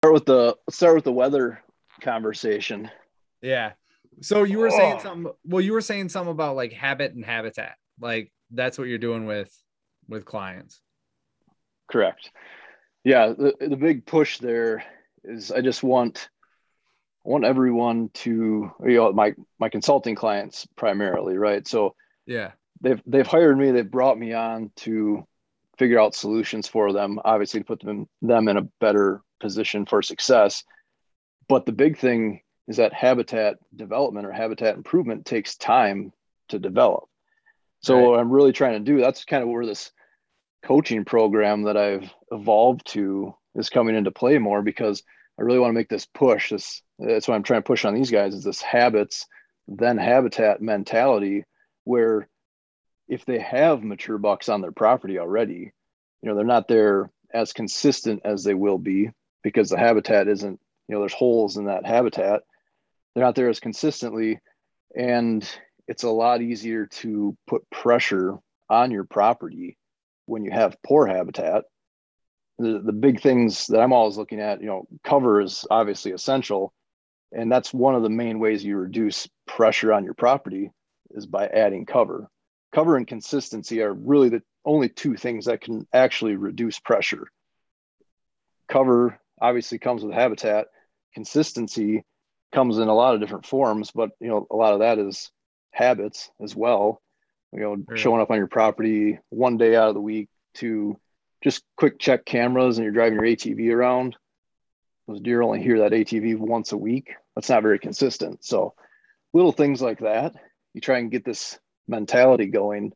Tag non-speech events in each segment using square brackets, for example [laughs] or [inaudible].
start with the start with the weather conversation. Yeah. So you were saying Oh. something. Well, you were saying something about like habit and habitat. Like that's what you're doing with with clients. Correct. Yeah, the, the big push there is I just want I want everyone to you know my my consulting clients primarily, right? So Yeah. they've they've hired me, they've brought me on to figure out solutions for them, obviously to put them them in a better position for success. But the big thing is that habitat development or habitat improvement takes time to develop. So Right. what I'm really trying to do, that's kind of where this coaching program that I've evolved to is coming into play more because I really want to make this push. This that's what I'm trying to push on these guys is this habits, then habitat mentality where if they have mature bucks on their property already, you know, they're not there as consistent as they will be because the habitat isn't, you know, there's holes in that habitat. They're not there as consistently. And it's a lot easier to put pressure on your property when you have poor habitat. The, the big things that I'm always looking at, you know, cover is obviously essential. And that's one of the main ways you reduce pressure on your property is by adding cover. Cover and consistency are really the only two things that can actually reduce pressure. Cover obviously comes with habitat. Consistency comes in a lot of different forms, but you know, a lot of that is habits as well. You know, showing up on your property one day out of the week to just quick check cameras and you're driving your ATV around. Those deer only hear that ATV once a week. That's not very consistent. So little things like that, you try and get this mentality going.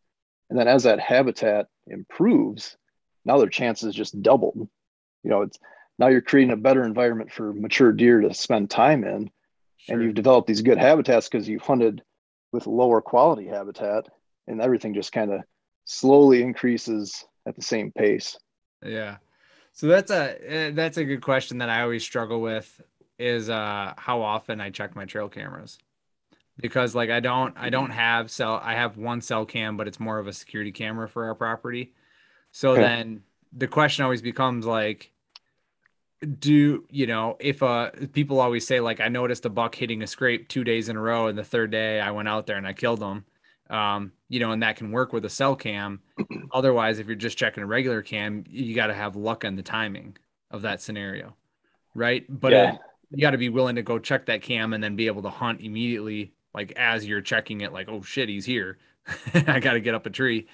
And then as that habitat improves, now their chances just doubled. You know, it's now you're creating a better environment for mature deer to spend time in. Sure. And you've developed these good habitats because you've hunted with lower quality habitat and everything just kind of slowly increases at the same pace. Yeah. So that's a eh, that's a good question that I always struggle with is uh how often I check my trail cameras. Because like I don't I don't have cell I have one cell cam but it's more of a security camera for our property. So Okay. then the question always becomes like do you know if uh people always say like I noticed a buck hitting a scrape 2 days in a row and the third day I went out there and I killed him. Um you know and that can work with a cell cam [clears throat] otherwise if you're just checking a regular cam you got to have luck on the timing of that scenario right but Yeah. it- you got to be willing to go check that cam and then be able to hunt immediately like as you're checking it like oh shit he's here [laughs] i got to get up a tree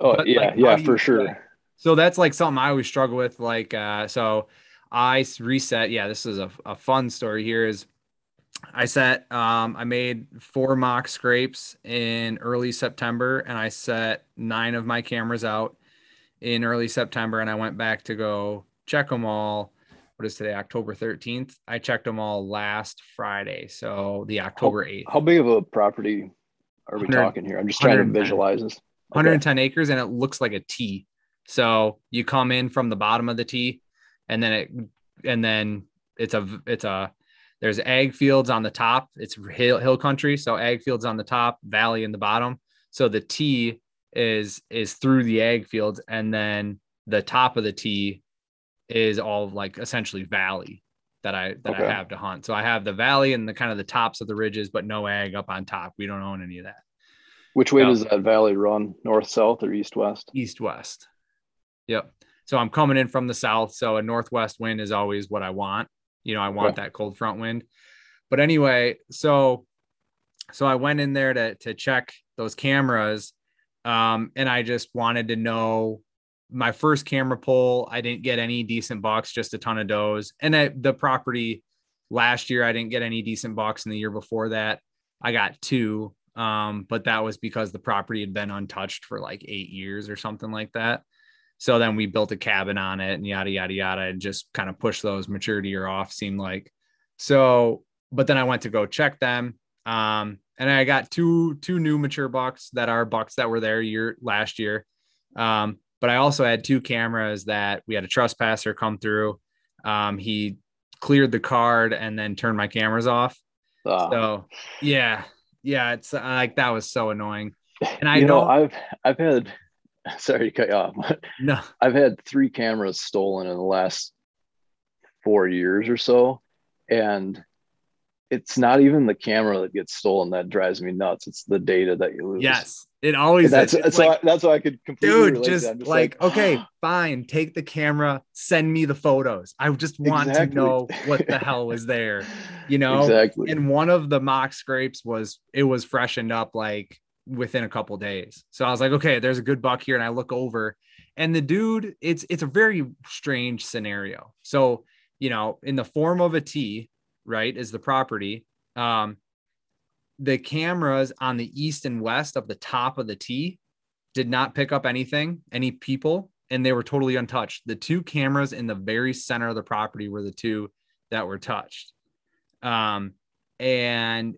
Oh But, yeah, like, yeah, for sure. so that's like something i always struggle with like uh so i reset yeah this is a, a fun story here is i set um i made four mock scrapes in early september and i set nine of my cameras out in early september and i went back to go check them all what is today october 13th i checked them all last friday so the october 8th How big of a property are we talking here? I'm just trying to visualize this. Okay. 110 acres and it looks like a T. So you come in from the bottom of the T and then it and then it's a it's a there's ag fields on the top. It's hill hill country, so ag fields on the top, valley in the bottom. So the T is is through the ag fields and then the top of the T is all like essentially valley that I that Okay. I have to hunt. So I have the valley and the kind of the tops of the ridges but no ag up on top. We don't own any of that. Which way does that valley run? North, south, or east, west? east west. Yep. So I'm coming in from the south. So a northwest wind is always what I want. You know, I want Okay. that cold front wind. But anyway, so so I went in there to to check those cameras. Um, and I just wanted to know my first camera pull. I didn't get any decent bucks, just a ton of does. And at the property last year, I didn't get any decent bucks. And the year before that, I got two. Um, but that was because the property had been untouched for like eight years or something like that. So then we built a cabin on it and yada yada yada and just kind of pushed those maturity or off seemed like. So, but then I went to go check them. Um, and I got two two new mature bucks that are bucks that were there year last year. Um, but I also had two cameras that we had a trespasser come through. Um, he cleared the card and then turned my cameras off. Uh, So yeah, yeah, it's uh, like that was so annoying. And I you know, don't I've I've had [laughs] sorry to cut you off. but no I've had three cameras stolen in the last four years or so. And it's not even the camera that gets stolen that drives me nuts. It's the data that you lose. Yes, it always that's. It's that's, like, why, that's why I could completely dude, just, just like, okay, [gasps] fine, take the camera, send me the photos. I just want Exactly. to know what the hell was there, you [laughs] know? exactly. And one of the mock scrapes was it was freshened up like within a couple days. So I was like, okay, there's a good buck here. And I look over and the dude, it's it's a very strange scenario. So, you know, in the form of a T, right, is the property. Um, the cameras on the east and west of the top of the T did not pick up anything, any people, and they were totally untouched. The two cameras in the very center of the property were the two that were touched. Um, and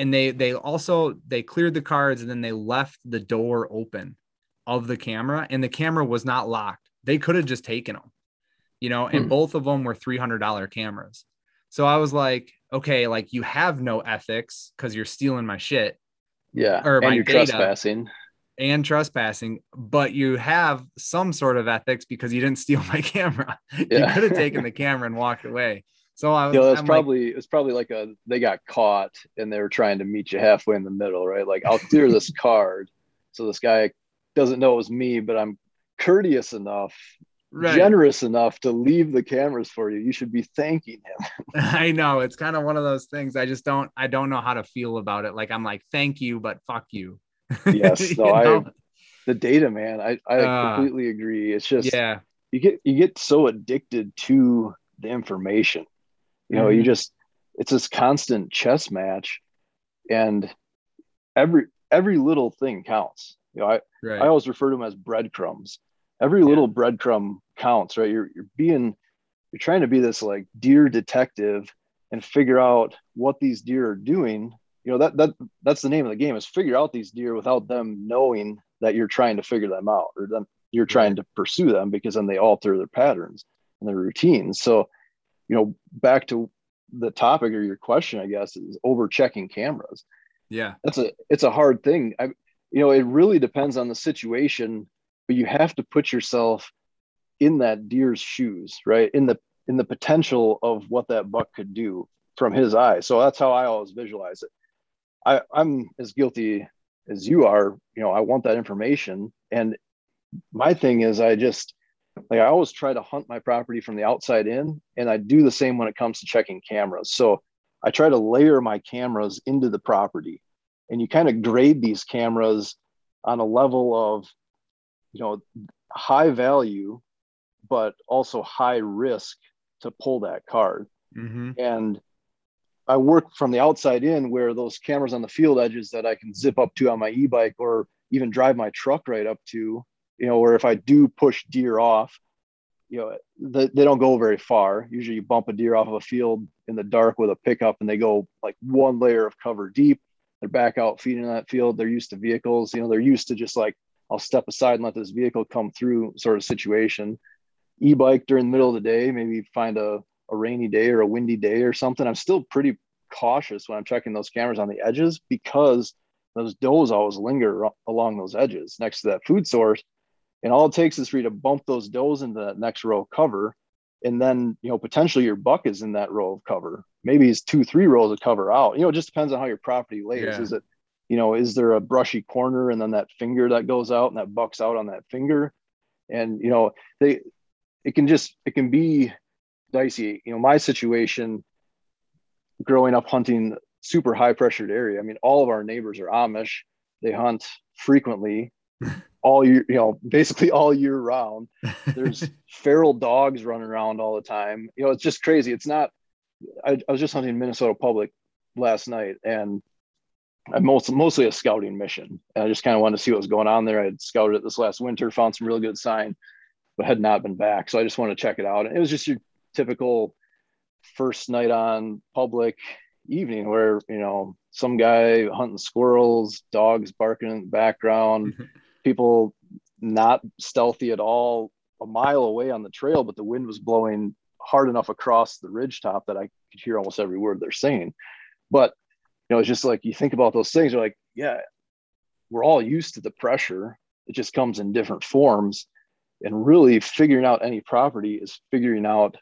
and they they also they cleared the cards and then they left the door open of the camera and the camera was not locked. They could have just taken them, you know, and Hmm. both of them were $300 cameras. So I was like, okay, like you have no ethics because you're stealing my shit yeah. or my and you're data. trespassing. and trespassing, but you have some sort of ethics because you didn't steal [laughs] my camera. Yeah. You could have taken [laughs] the camera and walked away. So I was, You know, that's I'm probably it's probably like a they got caught and they were trying to meet you halfway in the middle, right? Like I'll clear this [laughs] card so this guy doesn't know it was me, but I'm courteous enough, right. generous enough to leave the cameras for you. You should be thanking him. [laughs] I know it's kind of one of those things. I just don't, I don't know how to feel about it. Like I'm like, thank you, but fuck you. [laughs] Yes, You I know? the data, man. I, I Uh, completely agree. It's just yeah, you get you get so addicted to the information you know you Mhm. just it's this constant chess match and every every little thing counts. You know i right. i always refer to them as breadcrumbs. Every little breadcrumb counts right? You're you're being you're trying to be this like deer detective and figure out what these deer are doing. You know that that that's the name of the game is figure out these deer without them knowing that you're trying to figure them out or them you're trying to pursue them because then they alter their patterns and their routines. So you know back to the topic or your question i guess is over checking cameras. Yeah, that's a it's a hard thing. I you know it really depends on the situation but you have to put yourself in that deer's shoes right? In the in the potential of what that buck could do from his eyes so that's how i always visualize it. I i'm as guilty as you are you know i want that information. And my thing is i just like i always try to hunt my property from the outside in and i do the same when it comes to checking cameras. So i try to layer my cameras into the property and you kind of grade these cameras on a level of you know high value but also high risk to pull that card. Hmm and I work from the outside in where those cameras on the field edges that I can zip up to on my e-bike or even drive my truck right up to, you know, where if I do push deer off, you know, they, they don't go very far. Usually you bump a deer off of a field in the dark with a pickup and they go like one layer of cover deep. They're back out feeding in that field. They're used to vehicles, you know, they're used to just like, I'll step aside and let this vehicle come through sort of situation. E-bike during the middle of the day, maybe find a, a rainy day or a windy day or something, I'm still pretty cautious when I'm checking those cameras on the edges because those does always linger along those edges next to that food source. And all it takes is for you to bump those does into that next row of cover. And then, you know, potentially your buck is in that row of cover. Maybe it's two, three rows of cover out. You know, it just depends on how your property lays. Yeah. Is it, you know, is there a brushy corner and then that finger that goes out and that bucks out on that finger? And, you know, they, it can just, it can be dicey. You know, my situation growing up hunting super high pressured area. I mean, all of our neighbors are Amish. They hunt frequently [laughs] all year, you know, basically all year round. [laughs] There's feral dogs running around all the time. You know, it's just crazy. It's not, I, I was just hunting Minnesota public last night and I'm most, mostly a scouting mission. And I just kind of wanted to see what was going on there. I had scouted it this last winter, found some really good sign, but had not been back. So I just wanted to check it out. And it was just your typical first night on public evening where you know some guy hunting squirrels dogs barking in the background [laughs] people not stealthy at all a mile away on the trail but the wind was blowing hard enough across the ridge top that i could hear almost every word they're saying. But you know it's just like you think about those things you're like yeah we're all used to the pressure. It just comes in different forms. And really figuring out any property is figuring out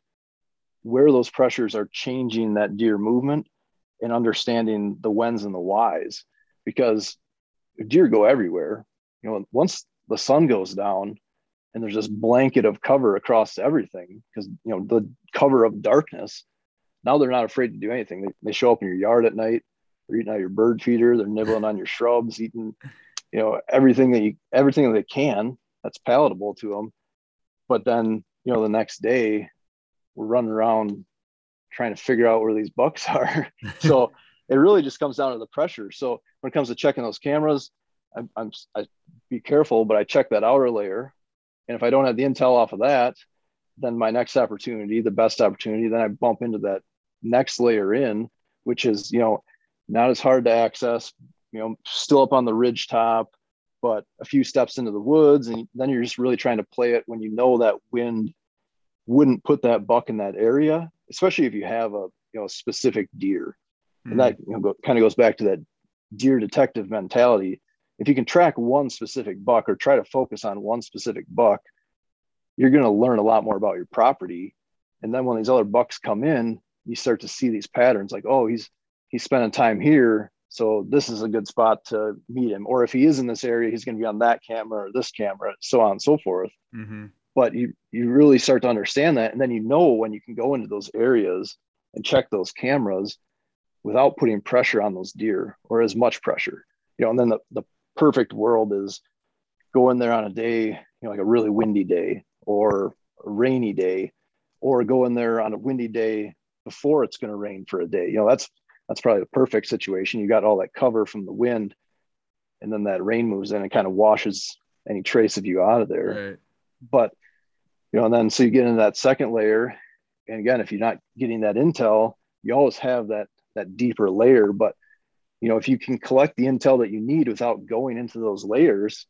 where those pressures are changing that deer movement and understanding the whens and the whys because deer go everywhere you know once the sun goes down and there's this blanket of cover across everything because you know the cover of darkness now they're not afraid to do anything. They, they show up in your yard at night they're eating out your bird feeder they're nibbling on your shrubs eating you know everything that you everything that they can that's palatable to them but then you know the next day we're running around trying to figure out where these bucks [laughs] are. So [laughs] it really just comes down to the pressure. So when it comes to checking those cameras I'm, I'm I be careful but i check that outer layer and if i don't have the intel off of that then my next opportunity the best opportunity then i bump into that next layer in which is you know not as hard to access you know, still up on the ridge top, but a few steps into the woods. And then you're just really trying to play it when you know that wind wouldn't put that buck in that area, especially if you have a, you know, specific deer. Mm-hmm. And that you know, go, kind of goes back to that deer detective mentality. If you can track one specific buck or try to focus on one specific buck, you're going to learn a lot more about your property. And then when these other bucks come in, you start to see these patterns like, oh, he's he's spending time here so this is a good spot to meet him. Or if he is in this area, he's going to be on that camera or this camera, so on and so forth. Mm-hmm. But you you really start to understand that, and then you know when you can go into those areas and check those cameras without putting pressure on those deer or as much pressure. You know, and then the, the perfect world is going there on a day, you know, like a really windy day or a rainy day, or going there on a windy day before it's going to rain for a day. You know, that's that's probably the perfect situation. You got all that cover from the wind, and then that rain moves in and kind of washes any trace of you out of there. Right. But you know, and then so you get into that second layer, and again, if you're not getting that intel, you always have that that deeper layer. But you know, if you can collect the intel that you need without going into those layers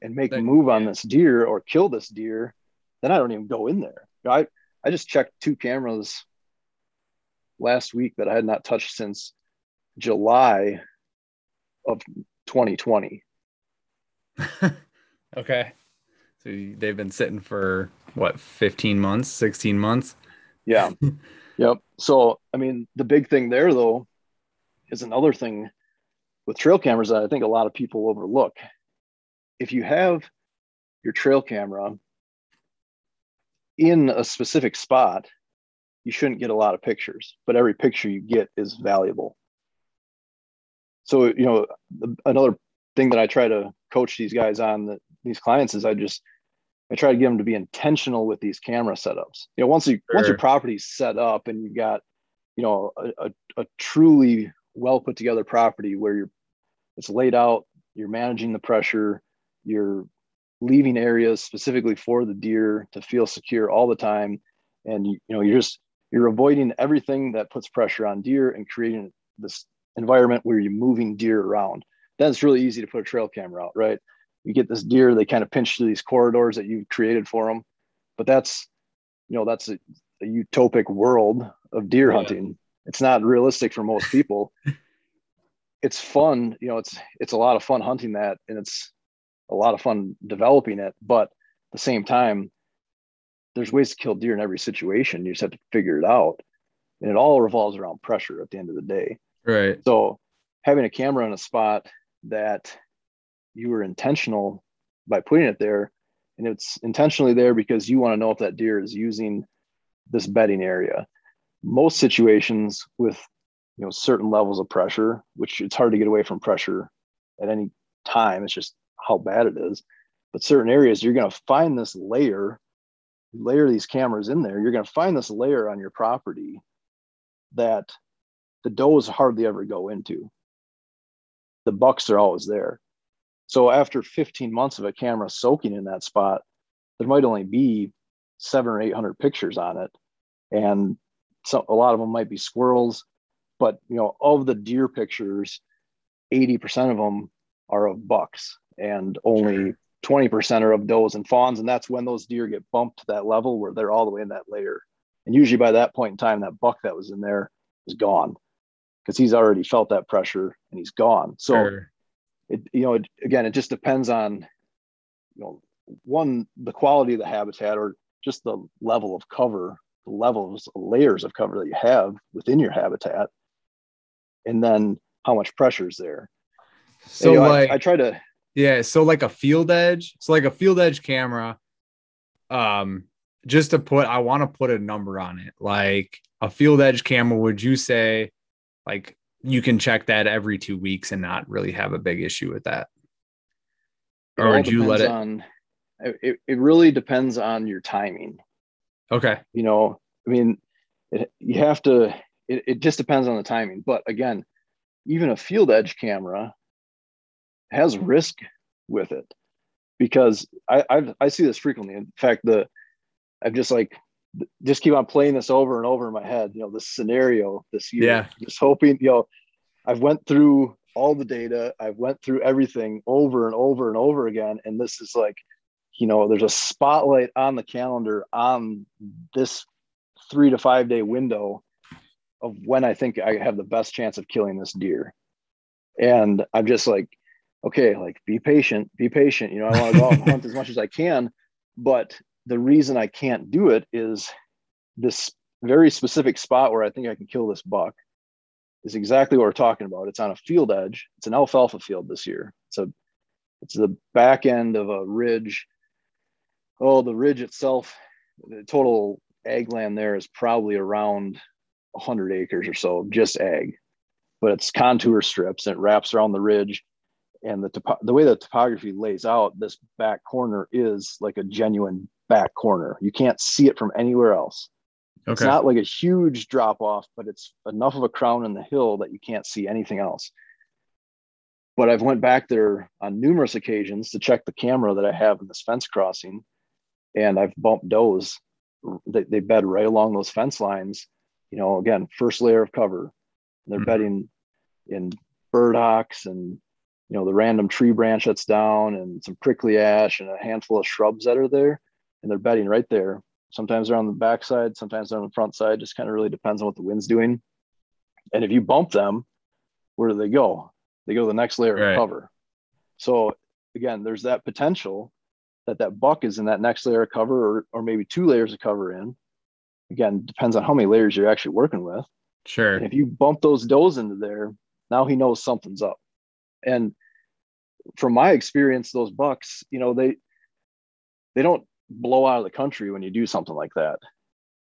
and make a move on this deer or kill this deer, then I don't even go in there. You know, I I just checked two cameras last week that I had not touched since July of 2020. [laughs] okay. So they've been sitting for what, 15 months, 16 months? Yeah. [laughs] yep. So, I mean, the big thing there, though, is another thing with trail cameras that I think a lot of people overlook. If you have your trail camera in a specific spot you shouldn't get a lot of pictures, but every picture you get is valuable. So, you know, another thing that I try to coach these guys on that these clients is I just I try to get them to be intentional with these camera setups. You know, once you sure. once your property's set up and you've got, you know, a, a, a truly well put together property where you're it's laid out, you're managing the pressure, you're leaving areas specifically for the deer to feel secure all the time, and you, you know you're just you're avoiding everything that puts pressure on deer and creating this environment where you're moving deer around. Then it's really easy to put a trail camera out, right? You get this deer, they kind of pinch through these corridors that you've created for them. But that's, you know, that's a, a utopic world of deer yeah. hunting. It's not realistic for most people. [laughs] it's fun, you know, it's it's a lot of fun hunting that and it's a lot of fun developing it, but at the same time, there's ways to kill deer in every situation. You just have to figure it out. And it all revolves around pressure at the end of the day. Right. So having a camera in a spot that you were intentional by putting it there, and it's intentionally there because you want to know if that deer is using this bedding area. Most situations with you know certain levels of pressure, which it's hard to get away from pressure at any time. It's just how bad it is. But certain areas, you're going to find this layer layer these cameras in there, you're going to find this layer on your property that the does hardly ever go into. The bucks are always there. So after 15 months of a camera soaking in that spot, there might only be seven or 800 pictures on it. And so a lot of them might be squirrels, but you know, of the deer pictures, 80% of them are of bucks and only sure. 20% are of does and fawns. And that's when those deer get bumped to that level where they're all the way in that layer. And usually by that point in time, that buck that was in there is gone because he's already felt that pressure and he's gone. So, sure. it, you know, it, again, it just depends on, you know, one, the quality of the habitat or just the level of cover levels, layers of cover that you have within your habitat, and then how much pressure is there. So And, you know, like I, I try to Yeah, so like a field edge, so like a field edge camera. Um, just to put, I want to put a number on it. Like a field edge camera, would you say, like you can check that every two weeks and not really have a big issue with that, or would you let it? on it, it really depends on your timing. Okay, you know i mean it, you have to it, it just depends on the timing. But again even a field edge camera has risk with it because i I've, i see this frequently. In fact the i've just like just keep on playing this over and over in my head you know this scenario this year. Yeah. just hoping you know i've went through all the data i've went through everything over and over and over again. And this is like you know there's a spotlight on the calendar on this three to five day window of when I think I have the best chance of killing this deer. And I'm just like, okay, like be patient, be patient. You know, I want to go out and hunt as much as I can. But the reason I can't do it is this very specific spot where I think I can kill this buck is exactly what we're talking about. It's on a field edge. It's an alfalfa field this year. It's a it's the back end of a ridge. Oh, the ridge itself, the total ag land there is probably around 100 acres or so, just ag. But it's contour strips and it wraps around the ridge. And the topo- the way the topography lays out, this back corner is like a genuine back corner. You can't see it from anywhere else. It's not like a huge drop off, but it's enough of a crown in the hill that you can't see anything else. But I've went back there on numerous occasions to check the camera that I have in this fence crossing, and I've bumped does. They, they bed right along those fence lines. You know, again, first layer of cover. They're Mhm. bedding in burdocks and you know the random tree branch that's down and some prickly ash and a handful of shrubs that are there, and they're bedding right there Sometimes they're on the backside, sometimes they're on the front side. Just kind of really depends on what the wind's doing. And if you bump them, where do they go? They go to the next layer Right. of cover. So again, there's that potential that that buck is in that next layer of cover, or or maybe two layers of cover in. Again, depends on how many layers you're actually working with. sure, And if you bump those does into there, now he knows something's up. And from my experience, those bucks, you know, they they don't blow out of the country when you do something like that.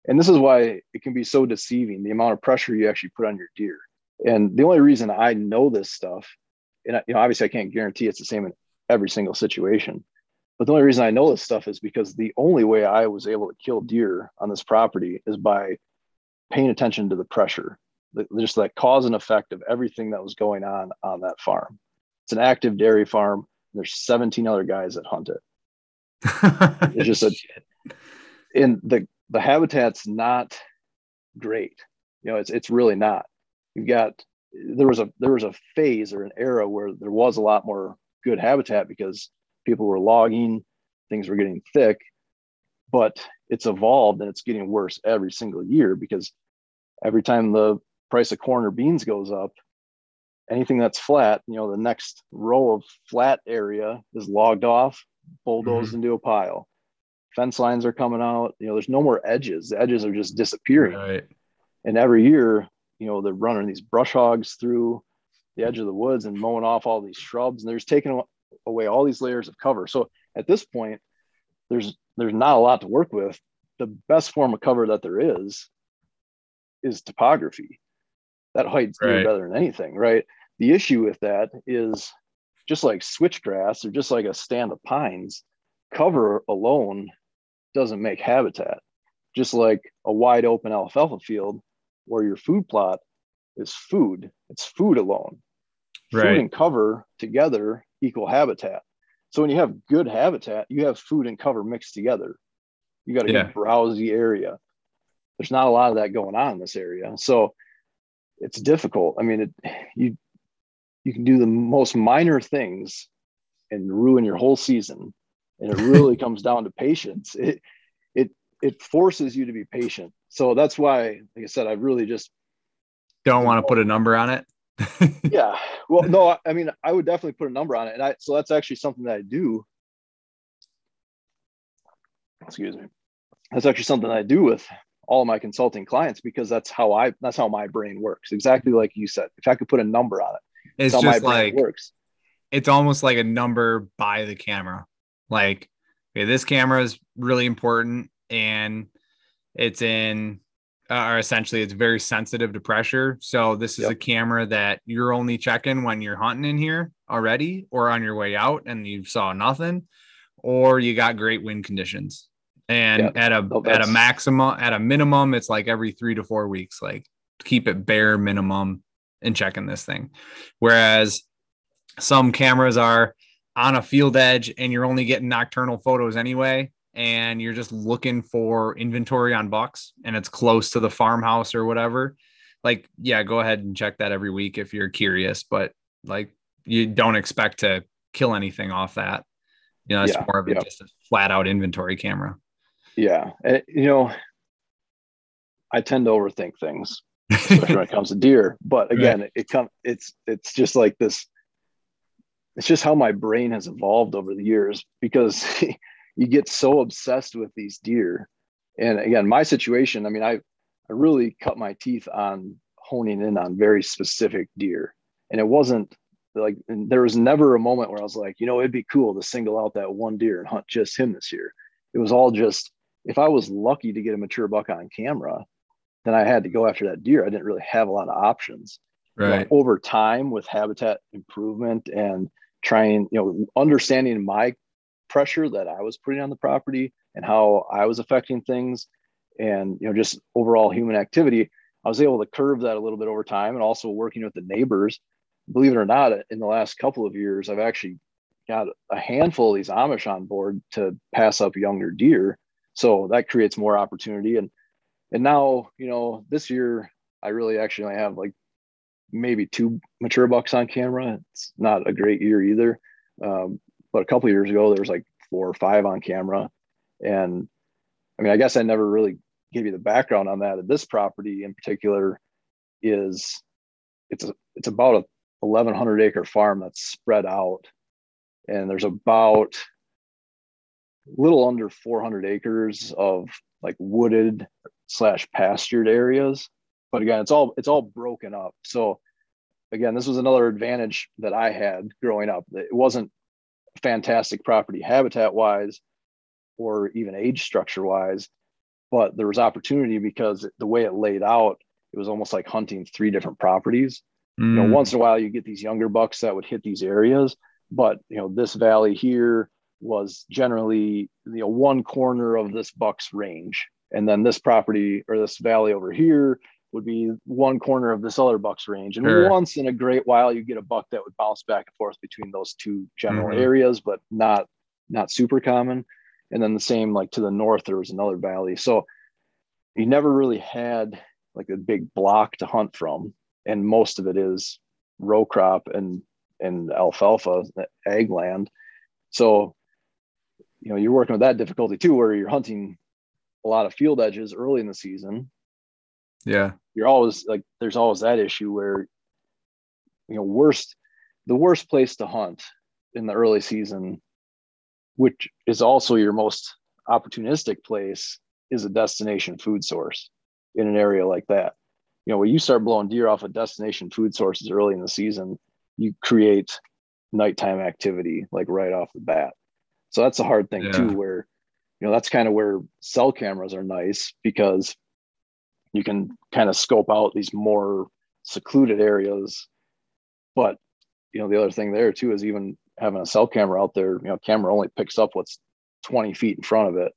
And this is why it can be so deceiving, the amount of pressure you actually put on your deer. And the only reason I know this stuff, and I- you know, obviously I can't guarantee it's the same in every single situation, but the only reason I know this stuff is because the only way I was able to kill deer on this property is by paying attention to the pressure, the, just that cause and effect of everything that was going on on that farm. It's an active dairy farm. There's 17 other guys that hunt it. [laughs] It's just a- Shit. and the the habitat's not great. You know, it's it's really not. You've got there was a there was a phase or an era where there was a lot more good habitat because people were logging, things were getting thick, but it's evolved and it's getting worse every single year because every time the price of corn or beans goes up, anything that's flat, you know, the next row of flat area is logged off, bulldozed mm-hmm. into a pile. Fence lines are coming out. You know, there's no more edges. The edges are just disappearing. right, And every year, you know, they're running these brush hogs through the edge of the woods and mowing off all these shrubs, and they're just taking away all these layers of cover. So at this point, there's there's not a lot to work with. The best form of cover that there is is topography. That hides Right. better than anything, right? The issue with that is just like switchgrass or just like a stand of pines, cover alone doesn't make habitat. Just like a wide open alfalfa field where your food plot is food, it's food alone. Right. Food and cover together equal habitat. So when you have good habitat, you have food and cover mixed together. You got a Yeah. good browsy area. There's not a lot of that going on in this area. So it's difficult. I mean, it, you you can do the most minor things and ruin your whole season. And it really [laughs] comes down to patience. It it it forces you to be patient. So that's why, like I said, I really just don't want to put a number on it. [laughs] yeah. Well, no, I- mean, I would definitely put a number on it, and I so that's actually something that I do. Excuse me. That's actually something I do with all my consulting clients because that's how I that's how my brain works. Exactly like you said. If I could put a number on it, it's just like works. It's almost like a number by the camera. Like, okay, this camera is really important and it's in or essentially it's very sensitive to pressure. So this is yep. a camera that you're only checking when you're hunting in here already or on your way out and you saw nothing or you got great wind conditions. And yep. at a oh, at a maximum at a minimum it's like every 3 to 4 weeks like keep it bare minimum in checking this thing. Whereas some cameras are on a field edge and you're only getting nocturnal photos anyway and you're just looking for inventory on bucks and it's close to the farmhouse or whatever, like, yeah, go ahead and check that every week if you're curious, but like you don't expect to kill anything off that. You know, it's yeah, more of a, yeah. just a flat out inventory camera. Yeah. And, you know, I tend to overthink things, especially when it [laughs] comes to deer. But again, right. it, it comes, it's, it's just like this, it's just how my brain has evolved over the years because [laughs] you get so obsessed with these deer. And again, my situation, I mean, I, I really cut my teeth on honing in on very specific deer. And it wasn't like, there was never a moment where I was like, you know, it'd be cool to single out that one deer and hunt just him this year. It was all just, if I was lucky to get a mature buck on camera, then I had to go after that deer. I didn't really have a lot of options. Right. You know, over time with habitat improvement and trying, you know, understanding my pressure that I was putting on the property and how I was affecting things and you know just overall human activity I was able to curve that a little bit over time and also working with the neighbors. Believe it or not in the last couple of years I've actually got a handful of these Amish on board to pass up younger deer. So that creates more opportunity. And and now you know this year I really actually only have like maybe two mature bucks on camera. It's not a great year either. Um, but a couple years ago there was like four or five on camera. And i mean i guess i never really gave you the background on that. This property in particular is it's a it's about a 1100 acre farm that's spread out. And there's about little under 400 acres of like wooded slash pastured areas. But again it's all it's all broken up. So again this was another advantage that i had growing up. It wasn't fantastic property habitat wise or even age structure wise but there was opportunity because the way it laid out it was almost like hunting three different properties mm. you know mm. once in a while you get these younger bucks that would hit these areas but you know this valley here was generally you know one corner of this buck's range and then this property or this valley over here would be one corner of this other buck's range. And sure. once in a great while, you get a buck that would bounce back and forth between those two general mm-hmm. areas, but not not super common. And then the same like to the north, there was another valley. So you never really had like a big block to hunt from, and most of it is row crop and and alfalfa ag land. So you know you're working with that difficulty too, where you're hunting a lot of field edges early in the season yeah. You're always like, there's always that issue where, you know, worst, the worst place to hunt in the early season, which is also your most opportunistic place, is a destination food source in an area like that. You know, when you start blowing deer off of destination food sources early in the season, you create nighttime activity like right off the bat. So that's a hard thing yeah. too, where you know that's kind of where cell cameras are nice because you can kind of scope out these more secluded areas. But you know the other thing there too is even having a cell camera out there you know camera only picks up what's 20 feet in front of it.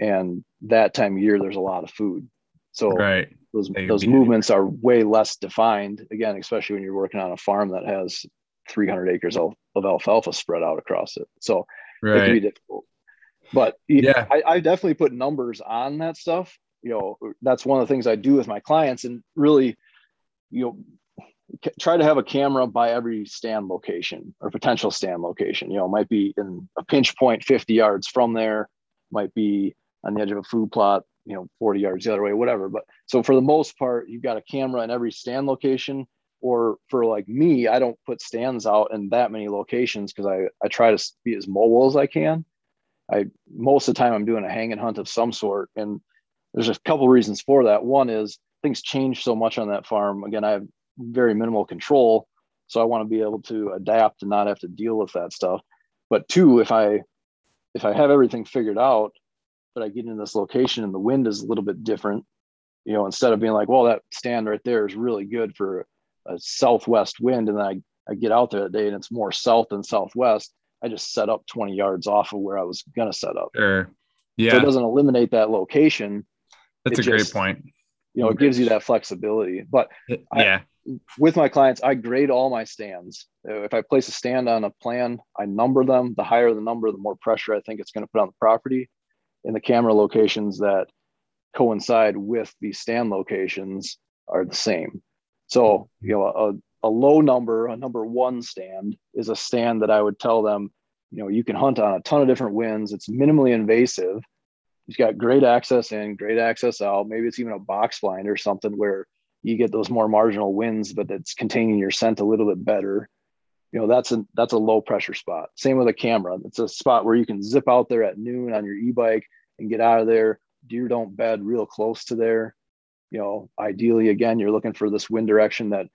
And that time of year there's a lot of food. So right. those, those movements are way less defined again especially when you're working on a farm that has 300 acres of, of alfalfa spread out across it. So right. it can be difficult. But yeah. I, I definitely put numbers on that stuff you know that's one of the things i do with my clients and really you know try to have a camera by every stand location or potential stand location. You know might be in a pinch point 50 yards from there might be on the edge of a food plot you know 40 yards the other way whatever. But so for the most part you've got a camera in every stand location or for like me i don't put stands out in that many locations because i i try to be as mobile as i can. I most of the time i'm doing a hang and hunt of some sort and there's a couple reasons for that. One is things change so much on that farm. Again, I have very minimal control, so I want to be able to adapt and not have to deal with that stuff. But two, if I if I have everything figured out, but I get in this location and the wind is a little bit different, you know, instead of being like, well, that stand right there is really good for a southwest wind, and then I, I get out there that day and it's more south than southwest, I just set up 20 yards off of where I was gonna set up. Sure. Yeah. So it doesn't eliminate that location. That's a it great point. You know, it gives you that flexibility. But I- Yeah. with my clients, I grade all my stands. If I place a stand on a plan, I number them. The higher the number, the more pressure I think it's going to put on the property. And the camera locations that coincide with the stand locations are the same. So, you know, a, a low number, a number one stand is a stand that I would tell them, you know, you can hunt on a ton of different winds. It's minimally invasive. You've got great access in, great access out. Maybe it's even a box blind or something where you get those more marginal winds, but it's containing your scent a little bit better. You know, that's a that's a low pressure spot. Same with a camera. It's a spot where you can zip out there at noon on your e-bike and get out of there. Deer don't bed real close to there. You know, ideally, again, you're looking for this wind direction that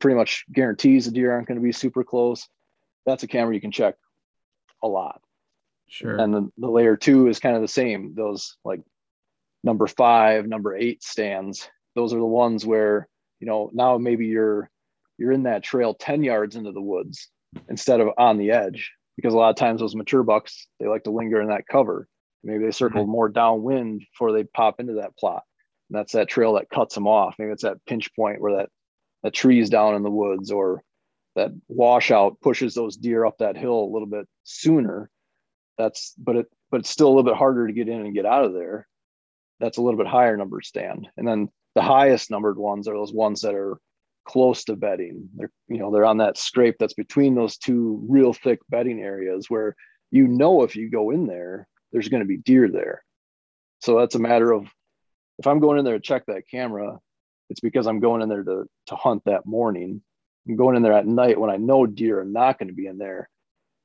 pretty much guarantees the deer aren't going to be super close. That's a camera you can check a lot. Sure. And the, the layer two is kind of the same. Those like number five, number eight stands. Those are the ones where, you know, now maybe you're you're in that trail 10 yards into the woods instead of on the edge. Because a lot of times those mature bucks, they like to linger in that cover. Maybe they circle mm-hmm. more downwind before they pop into that plot. And that's that trail that cuts them off. Maybe it's that pinch point where that that tree's down in the woods or that washout pushes those deer up that hill a little bit sooner that's but it but it's still a little bit harder to get in and get out of there. That's a little bit higher number stand. And then the highest numbered ones are those ones that are close to bedding they're you know they're on that scrape that's between those two real thick bedding areas where you know if you go in there there's going to be deer there. So that's a matter of if i'm going in there to check that camera it's because i'm going in there to to hunt that morning. I'm going in there at night when i know deer are not going to be in there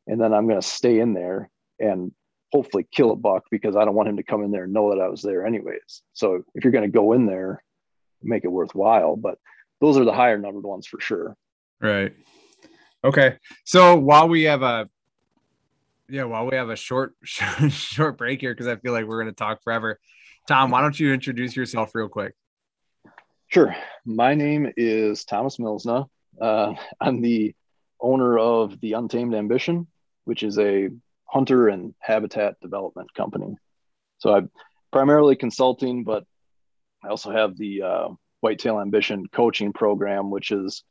and then i'm going to stay in there and hopefully kill a buck because I don't want him to come in there and know that I was there anyways. So if you're going to go in there, make it worthwhile. But those are the higher numbered ones for sure. Right. Okay. So while we have a yeah, while we have a short [laughs] short break here because I feel like we're going to talk forever. Tom, why don't you introduce yourself real quick? Sure. My name is Thomas Milsna. Uh, I'm the owner of the Untamed Ambition, which is a hunter and habitat development company. So I'm primarily consulting, but I also have the uh, Whitetail Ambition coaching program, which is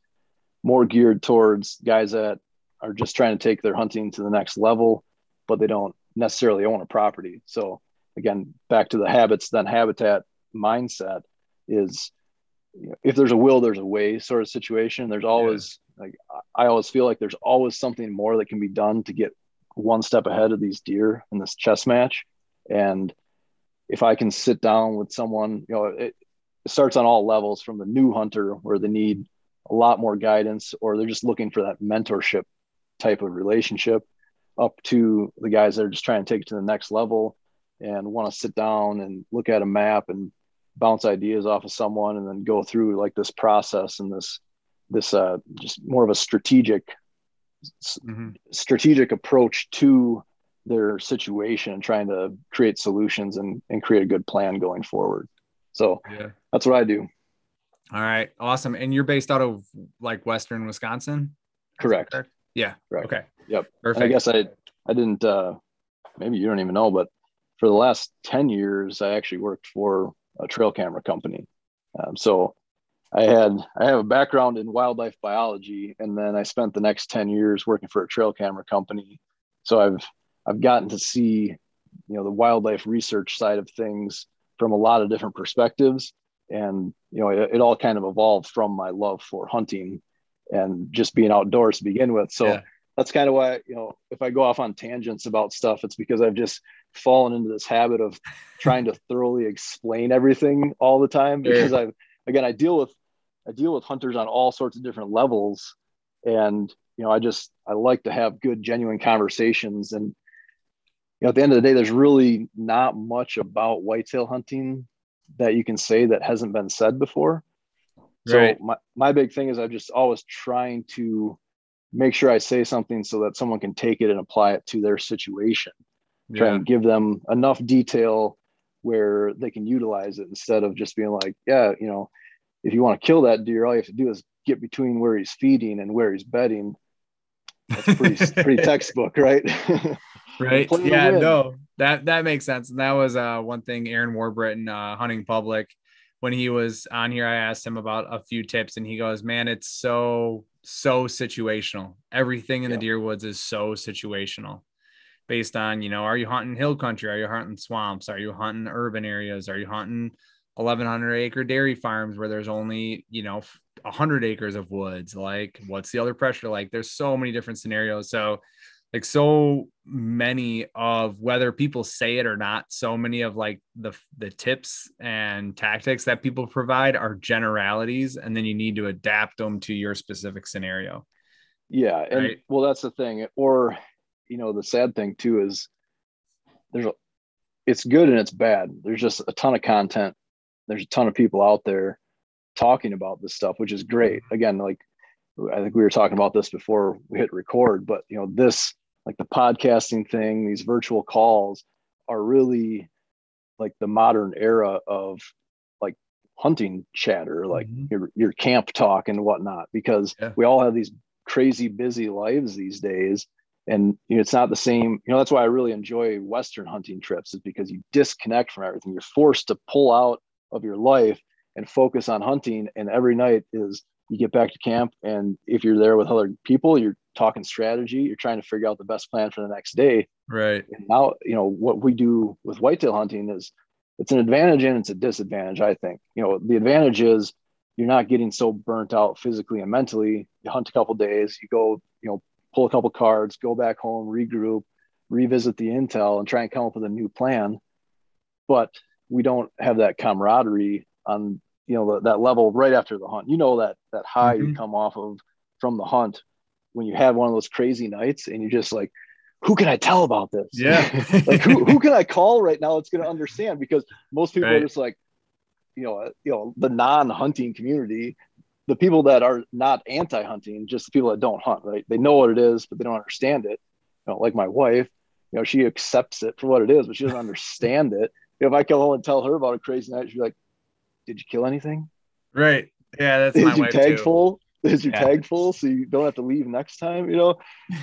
more geared towards guys that are just trying to take their hunting to the next level, but they don't necessarily own a property. So again, back to the habits, then habitat mindset is you know, if there's a will, there's a way sort of situation. There's always yeah. like I always feel like there's always something more that can be done to get one step ahead of these deer in this chess match. And if I can sit down with someone, you know, it, it starts on all levels from the new hunter where they need a lot more guidance or they're just looking for that mentorship type of relationship up to the guys that are just trying to take it to the next level and want to sit down and look at a map and bounce ideas off of someone and then go through like this process and this this uh just more of a strategic mm-hmm. strategic approach to their situation and trying to create solutions and, and create a good plan going forward. So yeah. that's what I do. All right. Awesome. And you're based out of like Western Wisconsin? Correct. correct? Yeah. Correct. Okay. Yep. Perfect. And I guess I, I didn't, uh, maybe you don't even know, but for the last 10 years, I actually worked for a trail camera company. Um, so I had I have a background in wildlife biology, and then I spent the next ten years working for a trail camera company. So I've I've gotten to see you know the wildlife research side of things from a lot of different perspectives, and you know it, it all kind of evolved from my love for hunting and just being outdoors to begin with. So. Yeah. That's kind of why, you know, if I go off on tangents about stuff, it's because I've just fallen into this habit of trying to thoroughly explain everything all the time because I've again I deal with I deal with hunters on all sorts of different levels. And, you know, I just, I like to have good, genuine conversations. And, you know, at the end of the day, there's really not much about whitetail hunting that you can say that hasn't been said before. So my, my big thing is I'm just always trying to make sure I say something so that someone can take it and apply it to their situation. Try Yeah. and give them enough detail where they can utilize it instead of just being like, yeah, you know, if you want to kill that deer, all you have to do is get between where he's feeding and where he's bedding. That's pretty [laughs] pretty textbook, right? [laughs] right? Yeah no that that makes sense. And that was uh one thing aaron warbritton uh hunting public when he was on here i asked him about a few tips and he goes man it's so so situational. Everything in the deer woods is so situational based on you know are you hunting hill country? Are you hunting swamps? Are you hunting urban areas? Are you hunting 1100 acre dairy farms where there's only you know 100 acres of woods like what's the other pressure like there's so many different scenarios so like so many of whether people say it or not so many of like the the tips and tactics that people provide are generalities and then you need to adapt them to your specific scenario Yeah, and Right. well, that's the thing. Or, you know, the sad thing too is there's a, it's good and it's bad. There's just a ton of content. There's a ton of people out there talking about this stuff, which is great. Again, like I think we were talking about this before we hit record, but you know, this like the podcasting thing, these virtual calls are really like the modern era of like hunting chatter, like Mhm. your your camp talk and whatnot, because Yeah. we all have these crazy busy lives these days. And you know, it's not the same, you know, that's why I really enjoy Western hunting trips, is because you disconnect from everything. You're forced to pull out of your life and focus on hunting. And every night is you get back to camp. And if you're there with other people, you're talking strategy, you're trying to figure out the best plan for the next day. Right. And now you know what we do with whitetail hunting is it's an advantage and it's a disadvantage i think. You know the advantage is you're not getting so burnt out physically and mentally. You hunt a couple days you go you know pull a couple cards go back home regroup revisit the intel and try and come up with a new plan. But we don't have that camaraderie on you know that level right after the hunt you know that that high you Mhm. come off of from the hunt when you have one of those crazy nights and you're just like who can i tell about this yeah [laughs] like who, who can I call right now that's going to understand? Because most people Right. are just like, you know, uh, you know, the non-hunting community, the people that are not anti-hunting, just the people that don't hunt, right? They know what it is, but they don't understand it. You know, like my wife, you know, she accepts it for what it is, but she doesn't understand it. If I come home and tell her about a crazy night, she'd be like, "Did you kill anything? right yeah that's [laughs] my Is your wife tag too. full? Is your Yeah. tag full so you don't have to leave next time?" You know,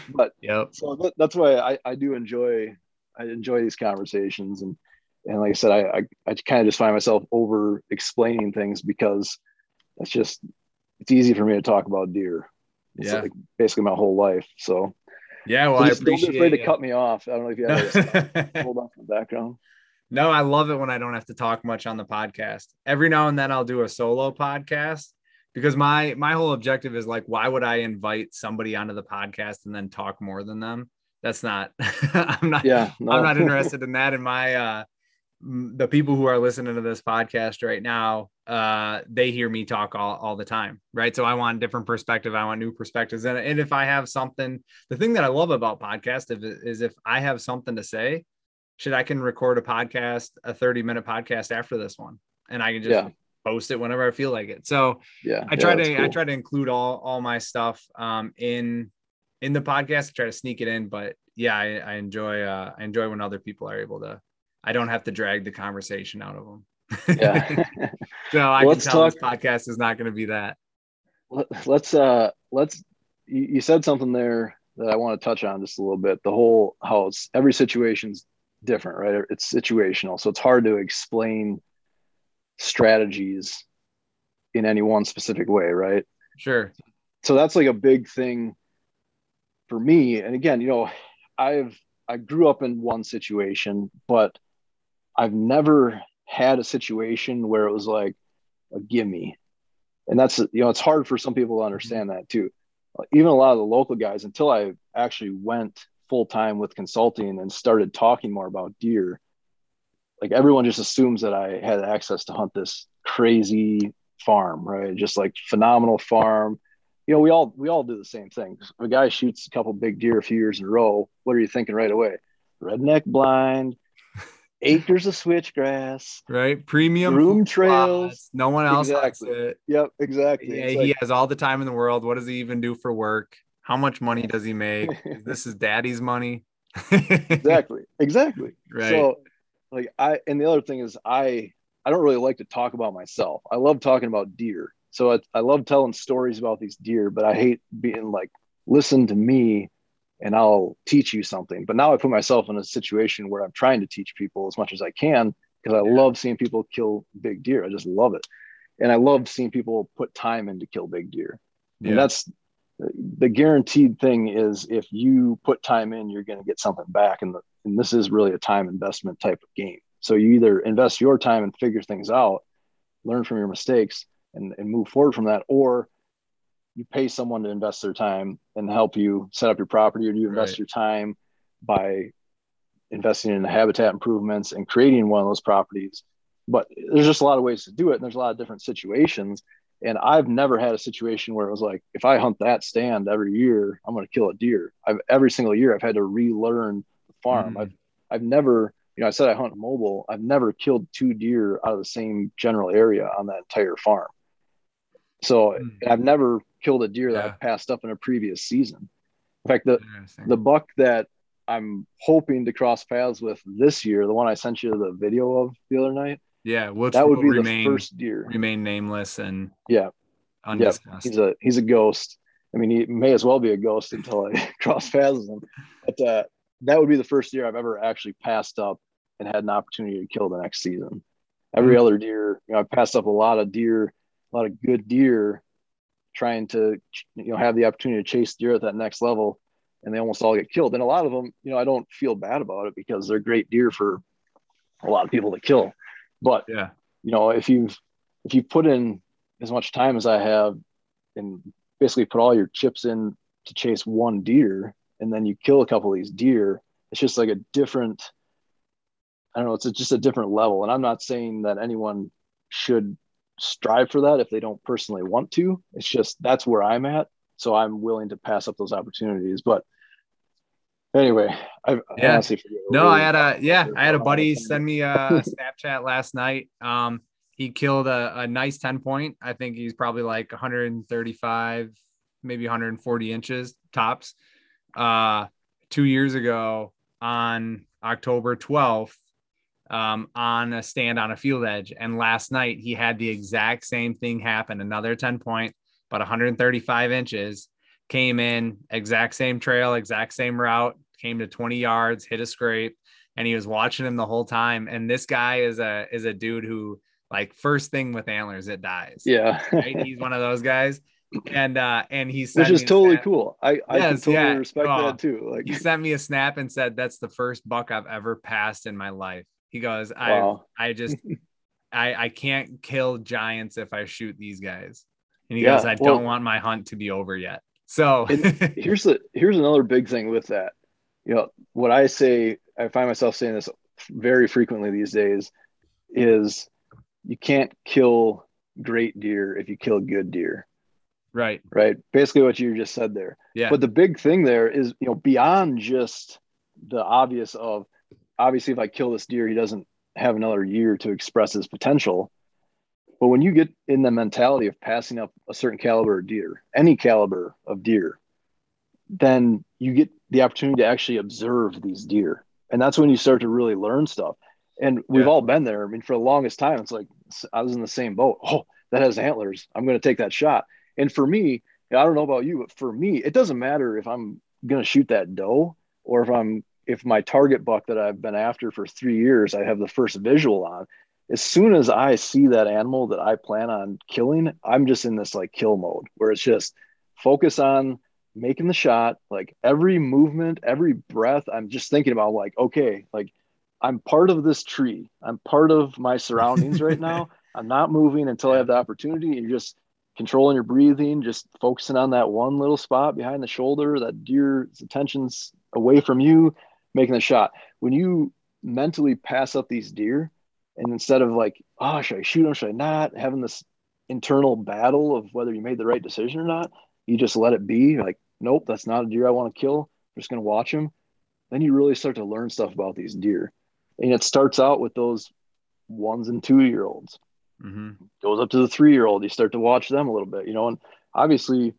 but [laughs] yeah, so that, that's why I, I do enjoy I enjoy these conversations and and like I said I I, I kind of just find myself over explaining things because that's just it's easy for me to talk about deer. It's Yeah. like basically my whole life. So, yeah so well i just don't be appreciate afraid to cut me off. I don't know if you have [laughs] hold on in the background. No, I love it when I don't have to talk much on the podcast. Every now and then I'll do a solo podcast because my my whole objective is like why would I invite somebody onto the podcast and then talk more than them? That's not [laughs] I'm not Yeah, no. I'm not interested in that in my uh the people who are listening to this podcast right now uh they hear me talk all, all the time right so i want different perspective i want new perspectives and, and if i have something the thing that i love about podcast is, is if i have something to say shit i can record a podcast a 30 minute podcast after this one and i can just Yeah. post it whenever i feel like it so yeah, I try yeah, to that's I try to include all all my stuff um in in the podcast. I try to sneak it in, but yeah, I, I enjoy uh I enjoy when other people are able to. I don't have to drag the conversation out of them. Yeah. [laughs] [laughs] so I Well, can tell this podcast is not going to be that. Let- let's uh let's you, you said something there that I want to touch on just a little bit. The whole how it's every situation's different, right? It's situational, so it's hard to explain strategies in any one specific way, right? Sure. So that's like a big thing for me. And again, you know, I've I grew up in one situation, but I've never had a situation where it was like a gimme. And that's you know, it's hard for some people to understand that too. Even a lot of the local guys, until I actually went full time with consulting and started talking more about deer, like everyone just assumes that I had access to hunt this crazy farm, right? Just like phenomenal farm. You know, we all we all do the same thing. If a guy shoots a couple big deer a few years in a row, what are you thinking right away? Redneck blind, [laughs] acres of switchgrass, right? Premium room trails. No one else exactly. it. Yep, exactly. Yeah, It's he like- has all the time in the world. What does he even do for work? How much money does he make? This is daddy's money. [laughs] exactly, exactly. Right. So, like I, and the other thing is I, I don't really like to talk about myself. I love talking about deer. So I, I love telling stories about these deer, but I hate being like, listen to me and I'll teach you something. But now I put myself in a situation where I'm trying to teach people as much as I can because I Yeah. love seeing people kill big deer. I just love it. And I love seeing people put time in to kill big deer. yeah. And that's the guaranteed thing is if you put time in, you're going to get something back. And, the, and this is really a time investment type of game. So you either invest your time and figure things out, learn from your mistakes and, and move forward from that, or you pay someone to invest their time and help you set up your property, or you invest Right. your time by investing in the habitat improvements and creating one of those properties. But there's just a lot of ways to do it. And there's a lot of different situations. And I've never had a situation where it was like, if I hunt that stand every year, I'm going to kill a deer. I've every single year I've had to relearn the farm. Mm. I've I've never, you know, I said I hunt mobile. I've never killed two deer out of the same general area on that entire farm. So Mm. I've never killed a deer that Yeah. I passed up in a previous season. In fact, the the buck that I'm hoping to cross paths with this year, the one I sent you the video of the other night, yeah, which that would be remain the first deer. remain nameless and Yeah. Yeah, undiscussed. he's a he's a ghost. I mean, he may as well be a ghost until I [laughs] cross paths with him. But uh, that would be the first deer I've ever actually passed up and had an opportunity to kill the next season. Every Mhm. other deer, you know, I've passed up a lot of deer, a lot of good deer, trying to you know have the opportunity to chase deer at that next level, and they almost all get killed. And a lot of them, you know, I don't feel bad about it because they're great deer for a lot of people to kill. But yeah. you know, if you've if you put in as much time as I have and basically put all your chips in to chase one deer and then you kill a couple of these deer, it's just like a different I don't know, it's just a different level. And I'm not saying that anyone should strive for that if they don't personally want to. It's just that's where I'm at. So I'm willing to pass up those opportunities. But anyway, I, Yeah. honestly forget No, I had a yeah, I had a buddy send me a [laughs] Snapchat last night. Um, he killed a, a nice 10 point. I think he's probably like 135, maybe 140 inches tops. Uh, two years ago on October 12th, um, on a stand on a field edge. And last night he had the exact same thing happen. Another 10 point, about 135 inches, came in, exact same trail, exact same route, came to 20 yards, hit a scrape, and he was watching him the whole time. And this guy is a is a dude who like first thing with antlers, it dies. Yeah. Right? He's one of those guys. And uh and he sent Which is totally snap- cool. I, I Yes, totally yeah. respect Oh, that too. Like He sent me a snap and said, That's the first buck I've ever passed in my life. He goes, I wow. I just [laughs] I I can't kill giants if I shoot these guys. And he Yeah, goes, I well- don't want my hunt to be over yet. So [laughs] here's the here's another big thing with that. You know, what I say, I find myself saying this very frequently these days, is you can't kill great deer if you kill good deer, right. right? Basically what you just said there. Yeah. But the big thing there is, you know, beyond just the obvious of obviously if I kill this deer, he doesn't have another year to express his potential. But when you get in the mentality of passing up a certain caliber of deer, any caliber of deer, then you get the opportunity to actually observe these deer. And that's when you start to really learn stuff. And we've Yeah. all been there. I mean, for the longest time, it's like I was in the same boat. [laughs] Oh, that has antlers. I'm going to take that shot. And for me, I don't know about you, but for me, it doesn't matter if I'm going to shoot that doe or if I'm if my target buck that I've been after for three years, I have the first visual on. As soon as I see that animal that I plan on killing, I'm just in this like kill mode where it's just focus on making the shot. Like every movement, every breath, I'm just thinking about like, okay, like I'm part of this tree. I'm part of my surroundings right [laughs] now. I'm not moving until I have the opportunity. And you're just controlling your breathing, just focusing on that one little spot behind the shoulder, that deer's attention's away from you, making the shot. When you mentally pass up these deer, and instead of like, oh, should I shoot them? Should I not? Having this internal battle of whether you made the right decision or not, you just let it be. Like, nope, that's not a deer I want to kill. I'm just going to watch him. Then you really start to learn stuff about these deer. And it starts out with those ones and two year olds. Mm-hmm. Goes up to the three year old. You start to watch them a little bit, you know, and obviously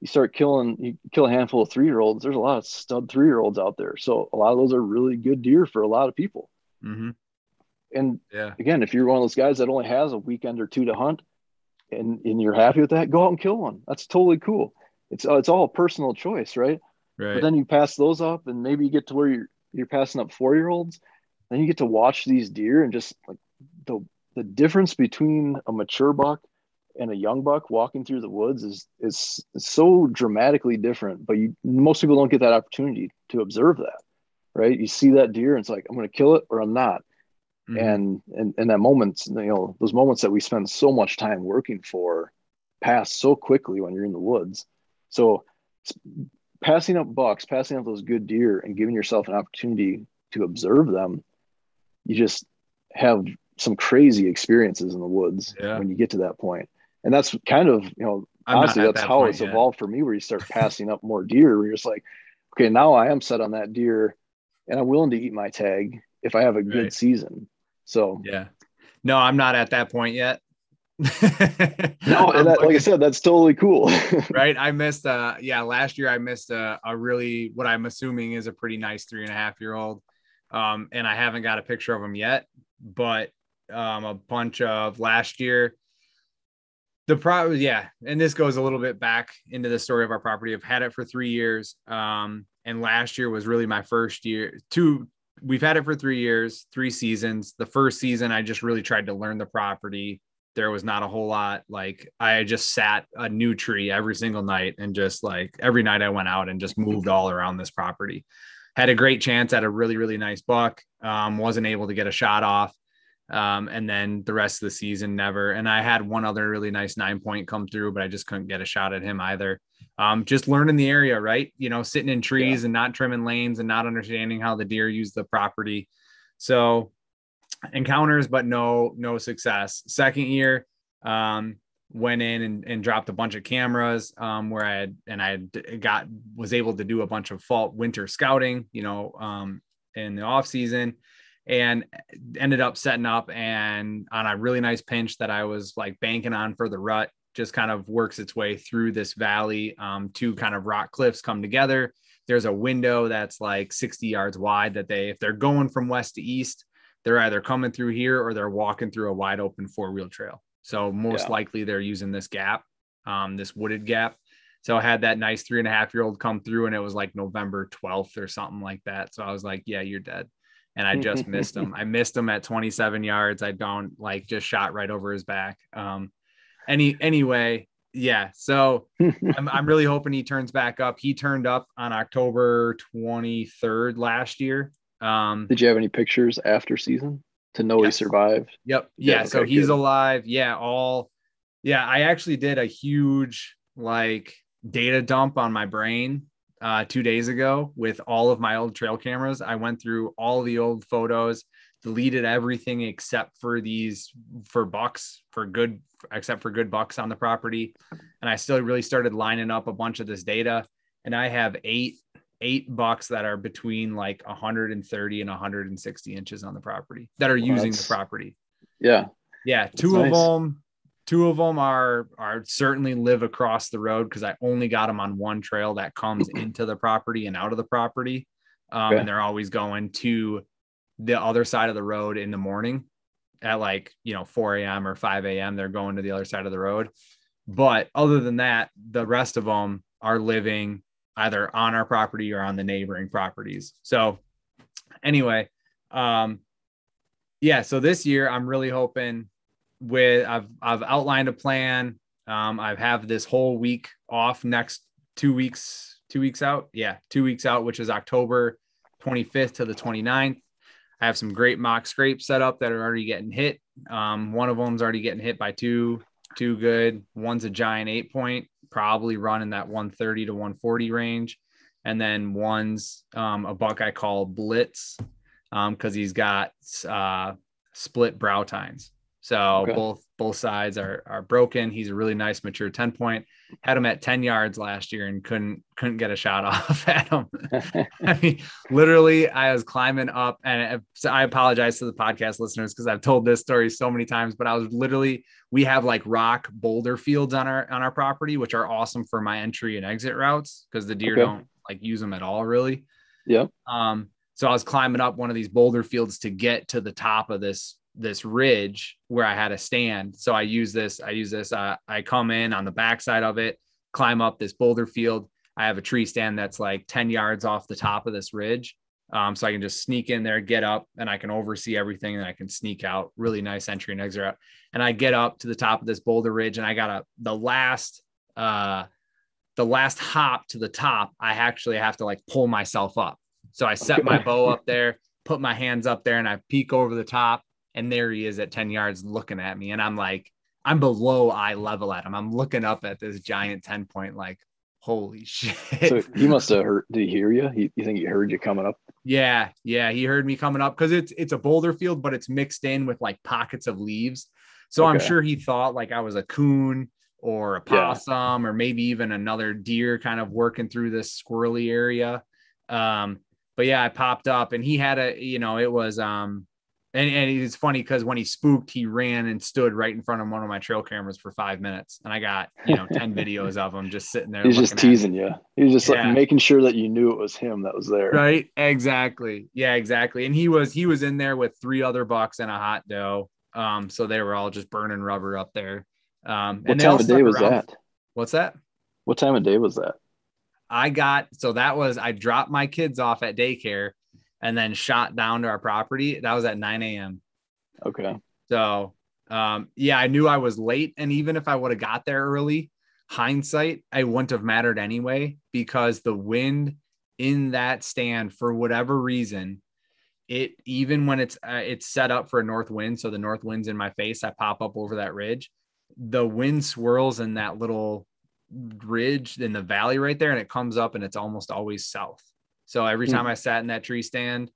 you start killing you kill a handful of three year olds. There's a lot of stud three year olds out there. So a lot of those are really good deer for a lot of people. Mm-hmm. And Yeah. again, if you're one of those guys that only has a weekend or two to hunt and, and you're happy with that, go out and kill one. That's totally cool. It's uh, it's all a personal choice, right? Right. But then you pass those up and maybe you get to where you're you're passing up four year olds, then you get to watch these deer and just like the the difference between a mature buck and a young buck walking through the woods is is so dramatically different. But you most people don't get that opportunity to observe that, right? You see that deer and it's like I'm going to kill it or I'm not Mhm. and and and that moments you know those moments that we spend so much time working for pass so quickly when you're in the woods so passing up bucks passing up those good deer and giving yourself an opportunity to observe them you just have some crazy experiences in the woods Yeah. when you get to that point and that's kind of you know I'm honestly that's that how it's yet. evolved for me where you start passing up more deer where you're just like okay now i am set on that deer and i'm willing to eat my tag if i have a good Right. season so Yeah. No, I'm not at that point yet. [laughs] no and that, like i said that's totally cool [laughs] right. I missed uh yeah, last year I missed a, a really what I'm assuming is a pretty nice three and a half year old. Um, and I haven't got a picture of him yet, but um a bunch of last year. The pro yeah, and this goes a little bit back into the story of our property. I've had it for three years. Um, and last year was really my first year. Two, we've had it for three years, three seasons. The first season, I just really tried to learn the property. There was not a whole lot. Like I just sat a new tree every single night and just like every night I went out and just moved all around this property. Had a great chance at a really, really nice buck. Um, wasn't able to get a shot off. Um, and then the rest of the season, never. And I had one other really nice nine point come through, but I just couldn't get a shot at him either. Um, just learning the area, right? You know, sitting in trees and not trimming lanes and not understanding how the deer use the property. So encounters, but no, no success. Second year, um, went in and, and dropped a bunch of cameras um, where I had and I had got was able to do a bunch of fall winter scouting, you know, um, in the off season and ended up setting up and on a really nice pinch that I was like banking on for the rut just kind of works its way through this valley. Um, two kind of rock cliffs come together. There's a window that's like 60 yards wide that they, if they're going from west to east, they're either coming through here or they're walking through a wide open four wheel trail. So most Yeah. likely they're using this gap, um, this wooded gap. So I had that nice three and a half year old come through and it was like November 12th or something like that. So I was like, yeah, you're dead. And I just missed him. [laughs] I missed him at 27 yards. I don't like just shot right over his back. Um, any anyway, yeah. So [laughs] I'm, I'm really hoping he turns back up. He turned up on October 23rd last year. Um, Did you have any pictures after season to know Yes. he survived? Yep. Yeah, Yeah. so he's good. alive. Yeah. All. Yeah. I actually did a huge like data dump on my brain uh, two days ago with all of my old trail cameras. I went through all the old photos, deleted everything except for these for bucks for good, except for good bucks on the property. And I still really started lining up a bunch of this data. And I have eight eight bucks that are between like 130 and 160 inches on the property that are using the property. Yeah. Yeah, two nice. of them, two of them are are certainly live across the road because I only got them on one trail that comes [clears throat] into the property and out of the property, um, Okay. and they're always going to the other side of the road in the morning at like you know 4 a.m. or 5 a.m. They're going to the other side of the road, but other than that, the rest of them are living either on our property or on the neighboring properties. So anyway, um, yeah, so this year I'm really hoping with I've I've outlined a plan. Um, I have this whole week off next two weeks, two weeks out. Yeah, two weeks out, which is October 25th to the 29th. I have some great mock scrapes set up that are already getting hit. Um, one of them's already getting hit by two, two good. One's a giant eight point, probably running that 130 to 140 range. And then one's um, a buck I call Blitz because he's got uh, split brow tines. So Okay. both both sides are are broken. He's a really nice mature 10 point. Had him at 10 yards last year and couldn't couldn't get a shot [laughs] off at him. [laughs] I mean, literally, I was climbing up, and so I apologize to the podcast listeners because I've told this story so many times. But I was literally, we have like rock boulder fields on our on our property, which are awesome for my entry and exit routes because the deer Okay. don't like use them at all, really. Yep. Um, so I was climbing up one of these boulder fields to get to the top of this this ridge where I had a stand. So I use this, I use this, uh, I come in on the backside of it, climb up this boulder field. I have a tree stand that's like 10 yards off the top of this ridge. Um, so I can just sneak in there, get up, and I can oversee everything and I can sneak out. Really nice entry and exit route. And I get up to the top of this boulder ridge and I got a the last uh the last hop to the top, I actually have to like pull myself up. So I set my bow up there, put my hands up there, and I peek over the top, and there he is at 10 yards looking at me. And I'm like, I'm below eye level at him. I'm looking up at this giant 10 point, like, holy [laughs] shit. So he must have heard. Did he hear you? He, you think he heard you coming up? Yeah, yeah, he heard me coming up because it's it's a boulder field, but it's mixed in with like pockets of leaves. So I'm sure he thought like I was a coon or a Yeah. possum or maybe even another deer kind of working through this squirrely area. Um, but yeah, I popped up and he had a, you know, it was um and, and it's funny because when he spooked, he ran and stood right in front of one of my trail cameras for five minutes. And I got, you know, 10 [laughs] videos of him just sitting there. He's just looking at me. teasing you. He was just Yeah. like making sure that you knew it was him that was there. Right. Exactly. Yeah, exactly. And he was he was in there with three other bucks and a hot doe. Um, so they were all just burning rubber up there. Um, What and they all time of day was around- that? What's that? What time of day was that? I got so that was I dropped my kids off at daycare and then shot down to our property. That was at 9 a.m. Okay. So um, yeah, I knew I was late. And even if I would have got there early, hindsight, I wouldn't have mattered anyway, because the wind in that stand, for whatever reason, it even when it's uh, it's set up for a north wind, so the north wind's in my face, I pop up over that ridge. The wind swirls in that little ridge in the valley right there, and it comes up and it's almost always south. So every Hmm. time I sat in that tree stand,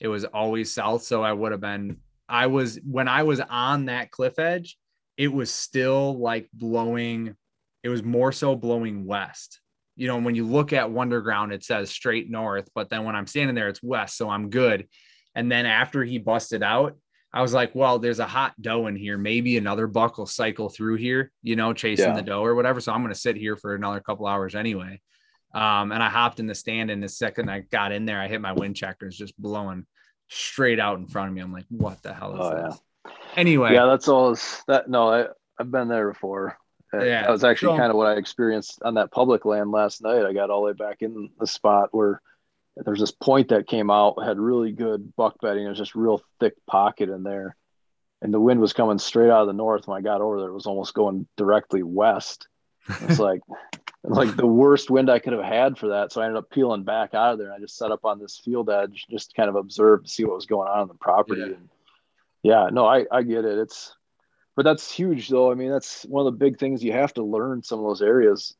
it was always south. So I would have been I was when I was on that cliff edge, it was still like blowing, it was more so blowing west. You know, when you look at Wunderground, it says straight north, but then when I'm standing there, it's west. So I'm good. And then after he busted out, I was like, well, there's a hot doe in here. Maybe another buck will cycle through here, you know, chasing Yeah. the doe or whatever. So I'm going to sit here for another couple hours anyway. Um, and I hopped in the stand, and the second I got in there, I hit my wind checkers just blowing straight out in front of me. I'm like, what the hell is Oh, yeah. this? Anyway, Yeah, that's all. That no, I I've been there before. Uh, Yeah. that was actually So- kind of what I experienced on that public land last night. I got all the way back in the spot where there's this point that came out had really good buck bedding. There's just real thick pocket in there, and the wind was coming straight out of the north. When I got over there, it was almost going directly west. It's [laughs] like like the worst wind I could have had for that. So I ended up peeling back out of there. And I just set up on this field edge, just kind of observe to see what was going on on the property. Yeah. And yeah, no, I, I get it. It's, but that's huge though. I mean, that's one of the big things you have to learn some of those areas.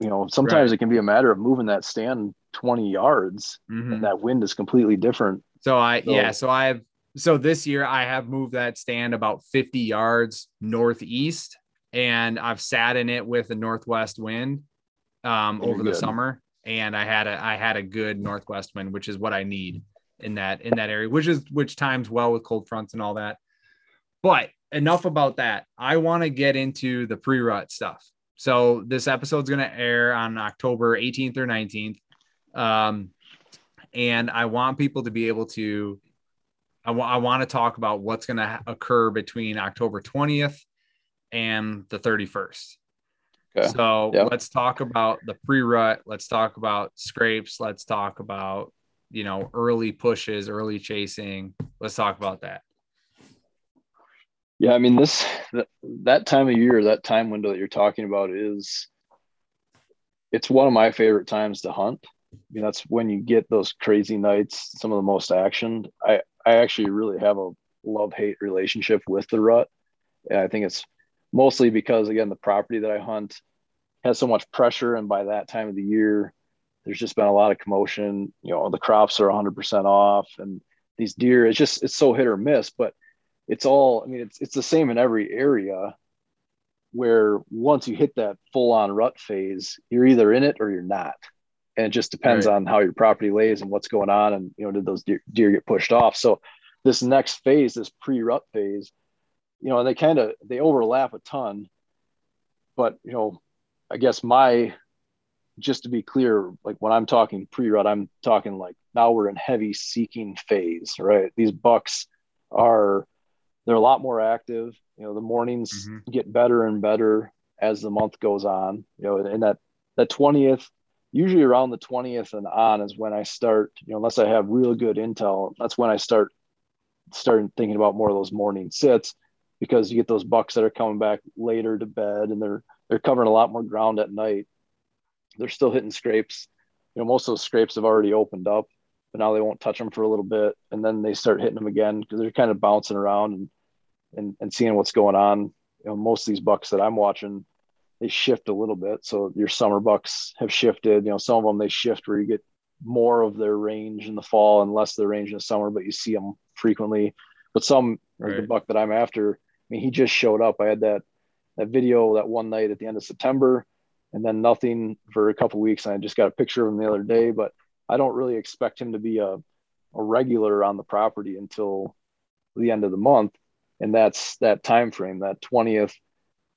You know, sometimes Right. it can be a matter of moving that stand 20 yards Mhm. and that wind is completely different. So I So- yeah, so I have so this year I have moved that stand about 50 yards northeast and I've sat in it with a northwest wind um over the summer and I had a I had a good northwest wind which is what I need in that in that area which is which times well with cold fronts and all that. But enough about that. I want to get into the pre-rut stuff. So this episode's going to air on October 18th or 19th. Um and I want people to be able to I want to talk about what's going to ha- occur between October 20th and the 31st. Okay. So Yep. let's talk about the pre-rut. Let's talk about scrapes. Let's talk about you know early pushes, early chasing. Let's talk about that. Yeah, I mean this that, that time of year, that time window that you're talking about is it's one of my favorite times to hunt. I mean, that's when you get those crazy nights, some of the most action. I I actually really have a love-hate relationship with the rut. And I think it's mostly because again, the property that I hunt has so much pressure and by that time of the year there's just been a lot of commotion, you know, the crops are 100% off and these deer it's just it's so hit or miss, but it's all, I mean, it's, it's the same in every area where once you hit that full on rut phase, you're either in it or you're not. And it just depends right. on how your property lays and what's going on. And, you know, did those deer, deer get pushed off? So this next phase, this pre rut phase, you know, and they kind of, they overlap a ton, but, you know, I guess my, just to be clear, like when I'm talking pre rut, I'm talking like now we're in heavy seeking phase, right? These bucks are, they're a lot more active you know the mornings mm-hmm. get better and better as the month goes on you know and that that 20th usually around the 20th and on is when i start you know unless i have real good intel that's when i start starting thinking about more of those morning sits because you get those bucks that are coming back later to bed and they're they're covering a lot more ground at night they're still hitting scrapes you know most of those scrapes have already opened up but now they won't touch them for a little bit and then they start hitting them again because they're kind of bouncing around and and, and seeing what's going on. You know, most of these bucks that I'm watching, they shift a little bit. So your summer bucks have shifted. You know, some of them they shift where you get more of their range in the fall and less of their range in the summer, but you see them frequently. But some, right. like the buck that I'm after, mean, he just showed up. I had that that video that one night at the end of September, and then nothing for a couple weeks. And I just got a picture of him the other day, but I don't really expect him to be a, a regular on the property until the end of the month and that's that time frame that 20th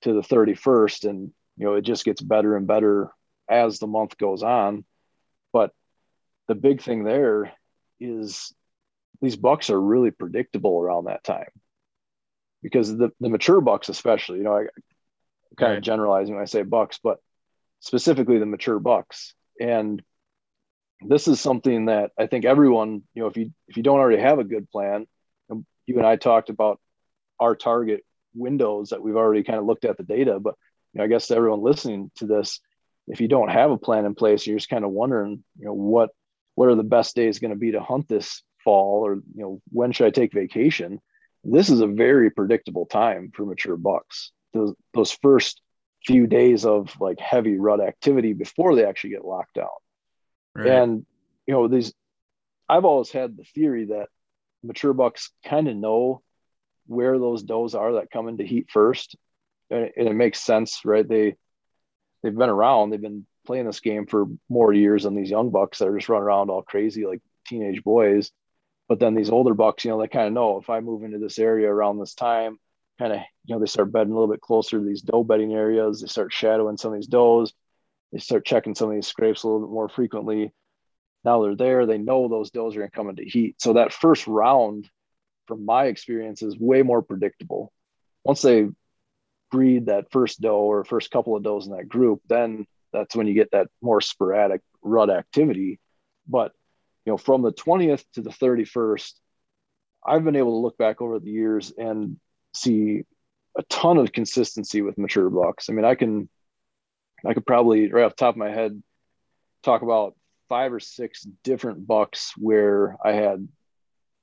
to the 31st and you know it just gets better and better as the month goes on but the big thing there is these bucks are really predictable around that time because the, the mature bucks especially you know i kind right. of generalizing when i say bucks but specifically the mature bucks and this is something that i think everyone you know if you if you don't already have a good plan you and i talked about our target windows that we've already kind of looked at the data. But you know, I guess to everyone listening to this, if you don't have a plan in place, you're just kind of wondering, you know, what what are the best days going to be to hunt this fall, or you know, when should I take vacation? This is a very predictable time for mature bucks. Those those first few days of like heavy rut activity before they actually get locked down. Right. And you know, these I've always had the theory that mature bucks kind of know where those does are that come into heat first, and it, and it makes sense, right? They they've been around, they've been playing this game for more years than these young bucks that are just running around all crazy like teenage boys. But then these older bucks, you know, they kind of know if I move into this area around this time, kind of, you know, they start bedding a little bit closer to these doe bedding areas. They start shadowing some of these does. They start checking some of these scrapes a little bit more frequently. Now they're there. They know those does are going to come into heat. So that first round from my experience is way more predictable. Once they breed that first doe or first couple of does in that group, then that's when you get that more sporadic rut activity. But you know, from the 20th to the 31st, I've been able to look back over the years and see a ton of consistency with mature bucks. I mean, I can I could probably right off the top of my head talk about five or six different bucks where I had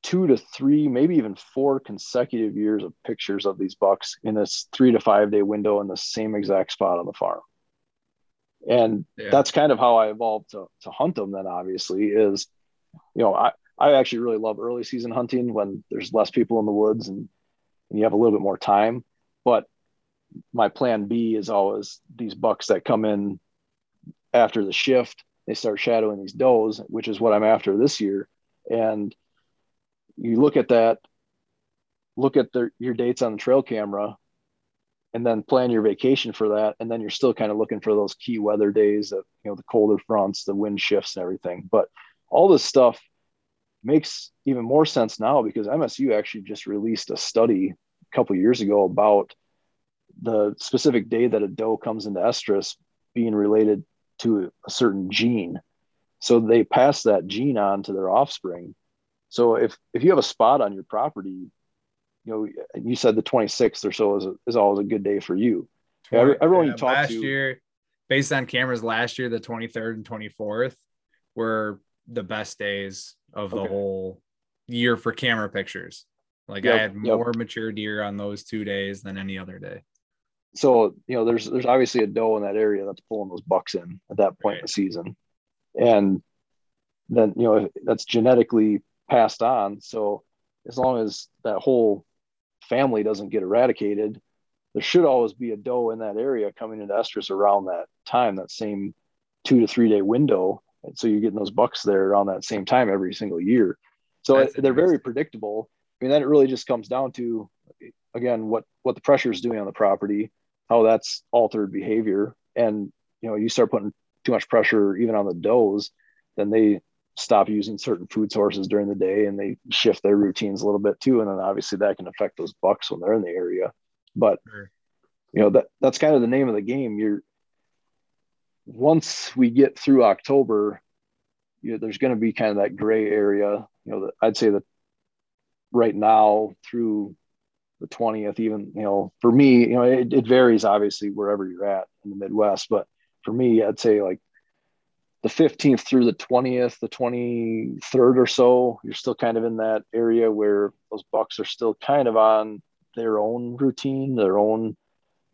two to three, maybe even four consecutive years of pictures of these bucks in this three to five day window in the same exact spot on the farm. And yeah. that's kind of how I evolved to, to hunt them then obviously is, you know, I, I actually really love early season hunting when there's less people in the woods and, and you have a little bit more time. But my plan B is always these bucks that come in after the shift, they start shadowing these does, which is what I'm after this year. And you look at that, look at the, your dates on the trail camera, and then plan your vacation for that. And then you're still kind of looking for those key weather days of, you know, the colder fronts, the wind shifts and everything. But all this stuff makes even more sense now because MSU actually just released a study a couple years ago about the specific day that a doe comes into estrus being related to a certain gene. So they pass that gene on to their offspring. So if if you have a spot on your property, you know, you said the 26th or so is, is always a good day for you. 20, Everyone you talk last to, year, based on cameras last year, the 23rd and 24th were the best days of the okay. whole year for camera pictures. Like yep, I had more yep. mature deer on those two days than any other day. So you know, there's there's obviously a doe in that area that's pulling those bucks in at that point right. in the season, and then you know that's genetically passed on. So as long as that whole family doesn't get eradicated, there should always be a doe in that area coming into estrus around that time, that same two to three day window. And so you're getting those bucks there around that same time every single year. So That's they're very predictable. I mean, then it really just comes down to, again, what what the pressure is doing on the property, how that's altered behavior, and you know, you start putting too much pressure even on the does, then they stop using certain food sources during the day and they shift their routines a little bit too. And then obviously that can affect those bucks when they're in the area. But sure. you know, that that's kind of the name of the game. You're once we get through October, you know, there's going to be kind of that gray area. You know, I'd say that right now through the 20th, even, you know, for me, you know, it, it varies obviously wherever you're at in the Midwest, but for me, I'd say like the 15th through the 20th, the 23rd or so, you're still kind of in that area where those bucks are still kind of on their own routine, their own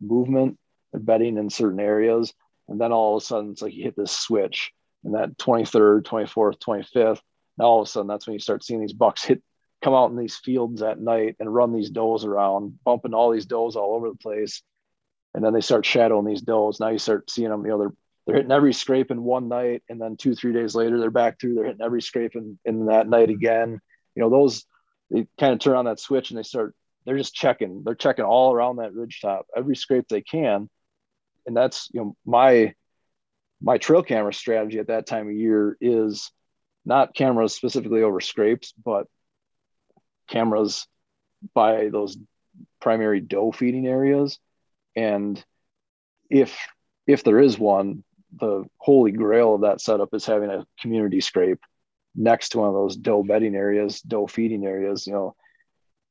movement, bedding in certain areas. And then all of a sudden, it's like you hit this switch, and that 23rd, 24th, 25th, now all of a sudden, that's when you start seeing these bucks hit, come out in these fields at night and run these does around, bumping all these does all over the place and then they start shadowing these does. Now you start seeing them, you know, they're they're hitting every scrape in one night, and then two, three days later, they're back through, they're hitting every scrape in, in that night again. You know, those they kind of turn on that switch and they start, they're just checking, they're checking all around that ridge top, every scrape they can. And that's, you know, my my trail camera strategy at that time of year is not cameras specifically over scrapes, but cameras by those primary doe feeding areas and if if there is one, the holy grail of that setup is having a community scrape next to one of those doe bedding areas, doe feeding areas. You know,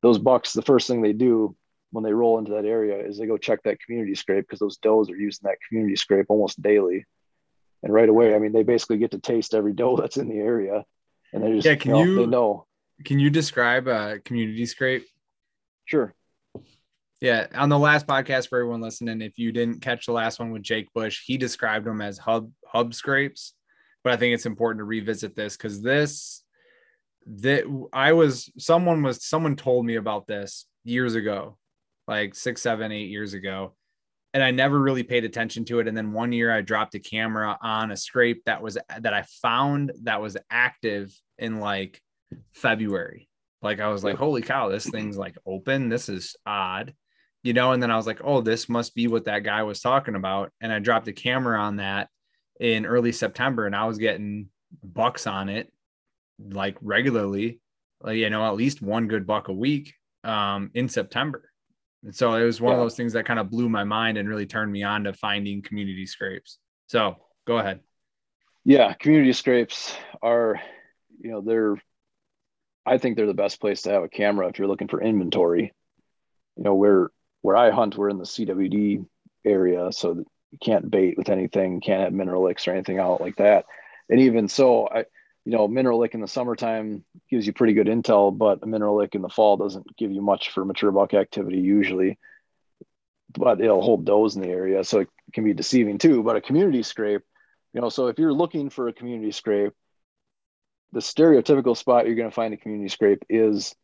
those bucks, the first thing they do when they roll into that area is they go check that community scrape because those does are using that community scrape almost daily. And right away, I mean, they basically get to taste every doe [laughs] that's in the area, and they just yeah. Can you, know, you they know? Can you describe a community scrape? Sure. Yeah, on the last podcast for everyone listening, if you didn't catch the last one with Jake Bush, he described them as hub hub scrapes. But I think it's important to revisit this because this that I was someone was someone told me about this years ago, like six, seven, eight years ago. And I never really paid attention to it. And then one year I dropped a camera on a scrape that was that I found that was active in like February. Like I was like, holy cow, this thing's like open. This is odd you know, and then I was like, oh, this must be what that guy was talking about. And I dropped a camera on that in early September and I was getting bucks on it like regularly, like, you know, at least one good buck a week um, in September. And so it was one yeah. of those things that kind of blew my mind and really turned me on to finding community scrapes. So go ahead. Yeah, community scrapes are, you know, they're, I think they're the best place to have a camera if you're looking for inventory. You know, where where I hunt, we're in the CWD area, so you can't bait with anything, can't have mineral licks or anything out like that. And even so, I, you know, mineral lick in the summertime gives you pretty good intel, but a mineral lick in the fall doesn't give you much for mature buck activity usually. But it'll hold does in the area, so it can be deceiving too. But a community scrape, you know, so if you're looking for a community scrape, the stereotypical spot you're going to find a community scrape is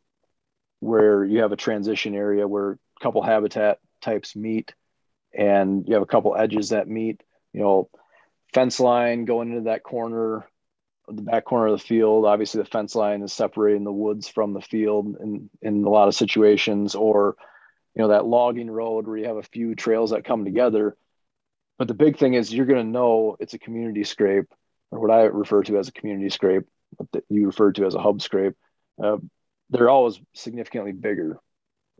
where you have a transition area where a couple habitat types meet and you have a couple edges that meet you know fence line going into that corner the back corner of the field obviously the fence line is separating the woods from the field in in a lot of situations or you know that logging road where you have a few trails that come together but the big thing is you're going to know it's a community scrape or what i refer to as a community scrape that you refer to as a hub scrape uh, they're always significantly bigger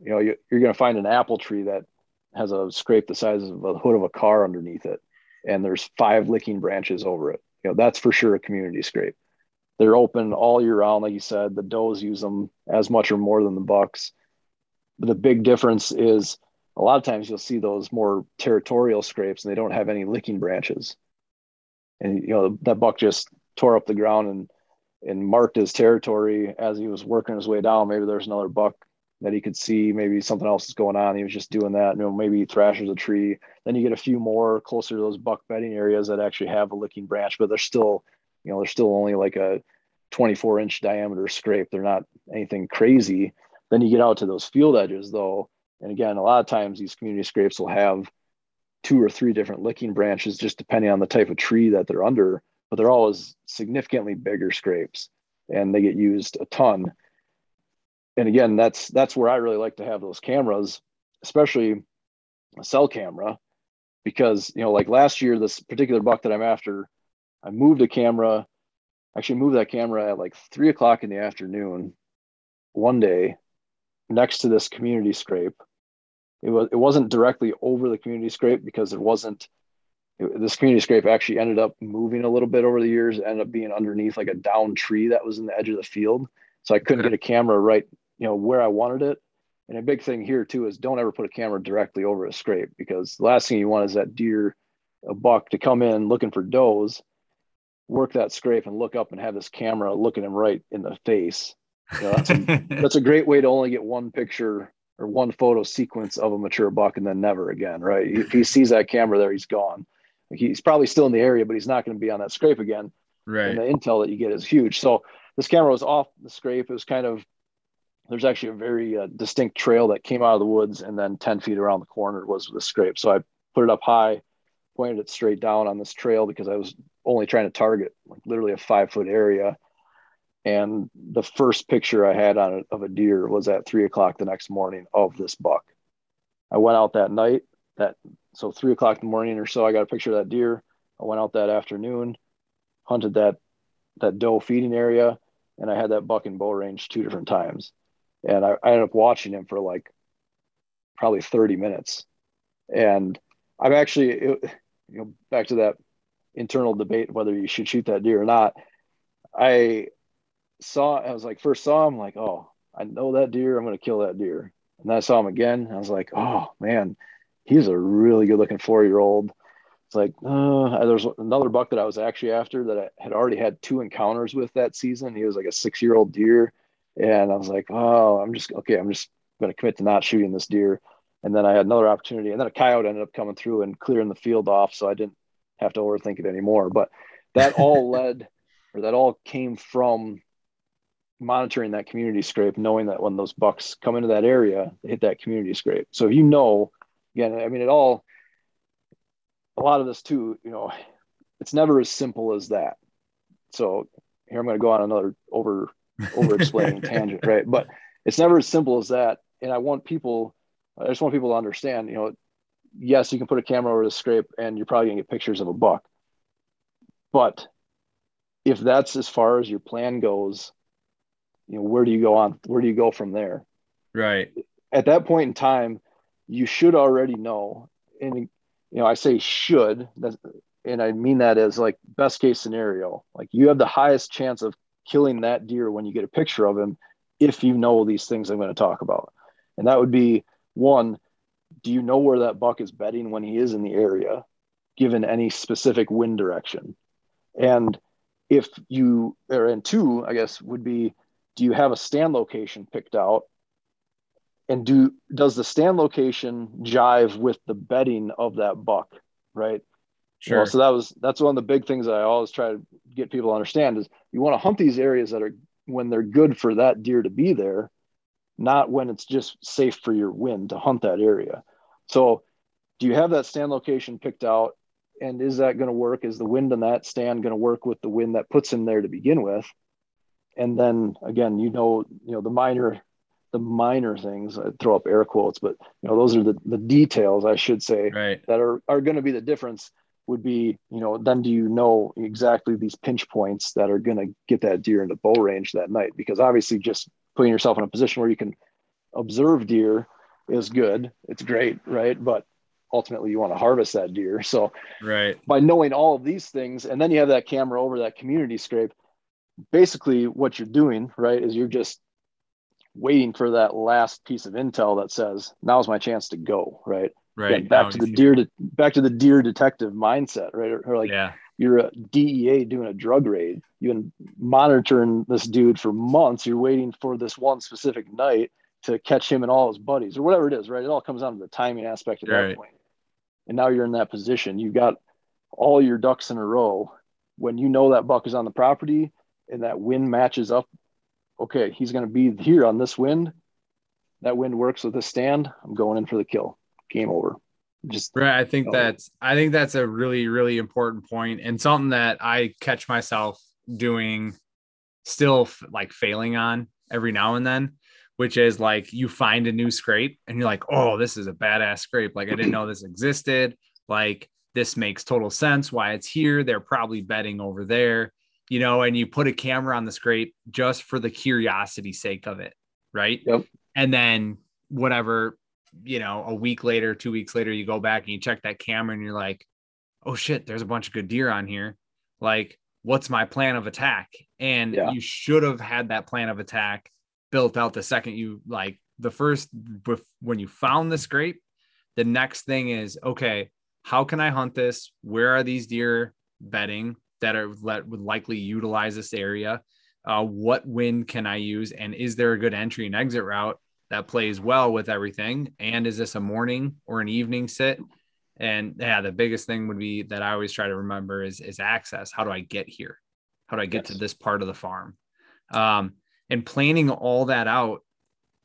you know, you, you're going to find an apple tree that has a scrape the size of a hood of a car underneath it, and there's five licking branches over it. You know, that's for sure a community scrape. They're open all year round, like you said. The does use them as much or more than the bucks. But the big difference is a lot of times you'll see those more territorial scrapes, and they don't have any licking branches. And you know that buck just tore up the ground and and marked his territory as he was working his way down. Maybe there's another buck that he could see maybe something else is going on. He was just doing that. You know, maybe he thrashes a tree. Then you get a few more closer to those buck bedding areas that actually have a licking branch, but they're still, you know, they're still only like a 24 inch diameter scrape. They're not anything crazy. Then you get out to those field edges though, and again, a lot of times these community scrapes will have two or three different licking branches, just depending on the type of tree that they're under, but they're always significantly bigger scrapes and they get used a ton. And again, that's that's where I really like to have those cameras, especially a cell camera, because you know, like last year, this particular buck that I'm after, I moved a camera, actually moved that camera at like three o'clock in the afternoon one day next to this community scrape. It was it wasn't directly over the community scrape because it wasn't this community scrape actually ended up moving a little bit over the years ended up being underneath like a down tree that was in the edge of the field. So i couldn't get a camera right you know where i wanted it and a big thing here too is don't ever put a camera directly over a scrape because the last thing you want is that deer a buck to come in looking for does work that scrape and look up and have this camera looking him right in the face you know, that's, a, [laughs] that's a great way to only get one picture or one photo sequence of a mature buck and then never again, right? If he sees that camera there, he's gone. He's probably still in the area, but he's not going to be on that scrape again. Right. And the intel that you get is huge. So this camera was off the scrape. It was kind of there's actually a very uh, distinct trail that came out of the woods, and then 10 feet around the corner was the scrape. So I put it up high, pointed it straight down on this trail because I was only trying to target like literally a five foot area and the first picture I had on it of a deer was at three o'clock the next morning of this buck. I went out that night. That so three o'clock in the morning or so, I got a picture of that deer. I went out that afternoon, hunted that that doe feeding area, and I had that buck in bow range two different times. And I, I ended up watching him for like probably 30 minutes. And I'm actually, it, you know, back to that internal debate whether you should shoot that deer or not. I saw, I was like, first saw him, like, oh, I know that deer. I'm going to kill that deer. And then I saw him again. I was like, oh man, he's a really good looking four year old. It's like, uh, there's another buck that I was actually after that I had already had two encounters with that season. He was like a six year old deer. And I was like, oh, I'm just, okay, I'm just going to commit to not shooting this deer. And then I had another opportunity. And then a coyote ended up coming through and clearing the field off. So I didn't have to overthink it anymore. But that all [laughs] led, or that all came from monitoring that community scrape, knowing that when those bucks come into that area, they hit that community scrape. So if you know, again, I mean, it all, a lot of this too, you know, it's never as simple as that. So here I'm going to go on another over, over explaining [laughs] tangent, right? But it's never as simple as that. And I want people, I just want people to understand, you know, yes, you can put a camera over the scrape and you're probably gonna get pictures of a buck. But if that's as far as your plan goes, you know where do you go on where do you go from there right at that point in time you should already know and you know i say should and i mean that as like best case scenario like you have the highest chance of killing that deer when you get a picture of him if you know these things i'm going to talk about. And that would be one do you know where that buck is bedding when he is in the area given any specific wind direction? And if you or and two i guess would be do you have a stand location picked out? And do does the stand location jive with the bedding of that buck right sure you know, so that was that's one of the big things that i always try to get people to understand is you want to hunt these areas that are when they're good for that deer to be there not when it's just safe for your wind to hunt that area. So do you have that stand location picked out? And is that going to work? Is the wind in that stand going to work with the wind that puts him there to begin with? And then again you know you know the minor the minor things i throw up air quotes but you know those are the, the details i should say right. that are, are going to be the difference would be you know then do you know exactly these pinch points that are going to get that deer into bow range that night? Because obviously just putting yourself in a position where you can observe deer is good. It's great right? But ultimately you want to harvest that deer. So right. by knowing all of these things and then you have that camera over that community scrape basically what you're doing, right, is you're just waiting for that last piece of intel that says, now's my chance to go, right? Right. Back now to the deer to back to the deer detective mindset, right? Or, or like yeah. you're a DEA doing a drug raid. You've been monitoring this dude for months. You're waiting for this one specific night to catch him and all his buddies, or whatever it is, right? It all comes down to the timing aspect at right. that point. And now you're in that position. You've got all your ducks in a row. When you know that buck is on the property, and that wind matches up, okay, he's going to be here on this wind. that wind works with a stand, I'm going in for the kill. Game over. Just right. I think that's I think that's a really really important point and something that I catch myself doing, still like failing on every now and then, which is like you find a new scrape and you're like, oh, this is a badass scrape. Like I didn't know this existed. Like this makes total sense why it's here. They're probably betting over there, you know, and you put a camera on the scrape just for the curiosity sake of it. Right. Yep. And then whatever, you know, a week later, two weeks later, you go back and you check that camera and you're like, oh shit, there's a bunch of good deer on here. Like, what's my plan of attack? And yeah. you should have had that plan of attack built out the second you like the first when you found the scrape the next thing is okay how can i hunt this where are these deer bedding that are that would likely utilize this area uh, what wind can i use and is there a good entry and exit route that plays well with everything. And is this a morning or an evening sit? And yeah the biggest thing would be that i always try to remember is is access. How do i get here? How do i get yes. to this part of the farm? Um, and planning all that out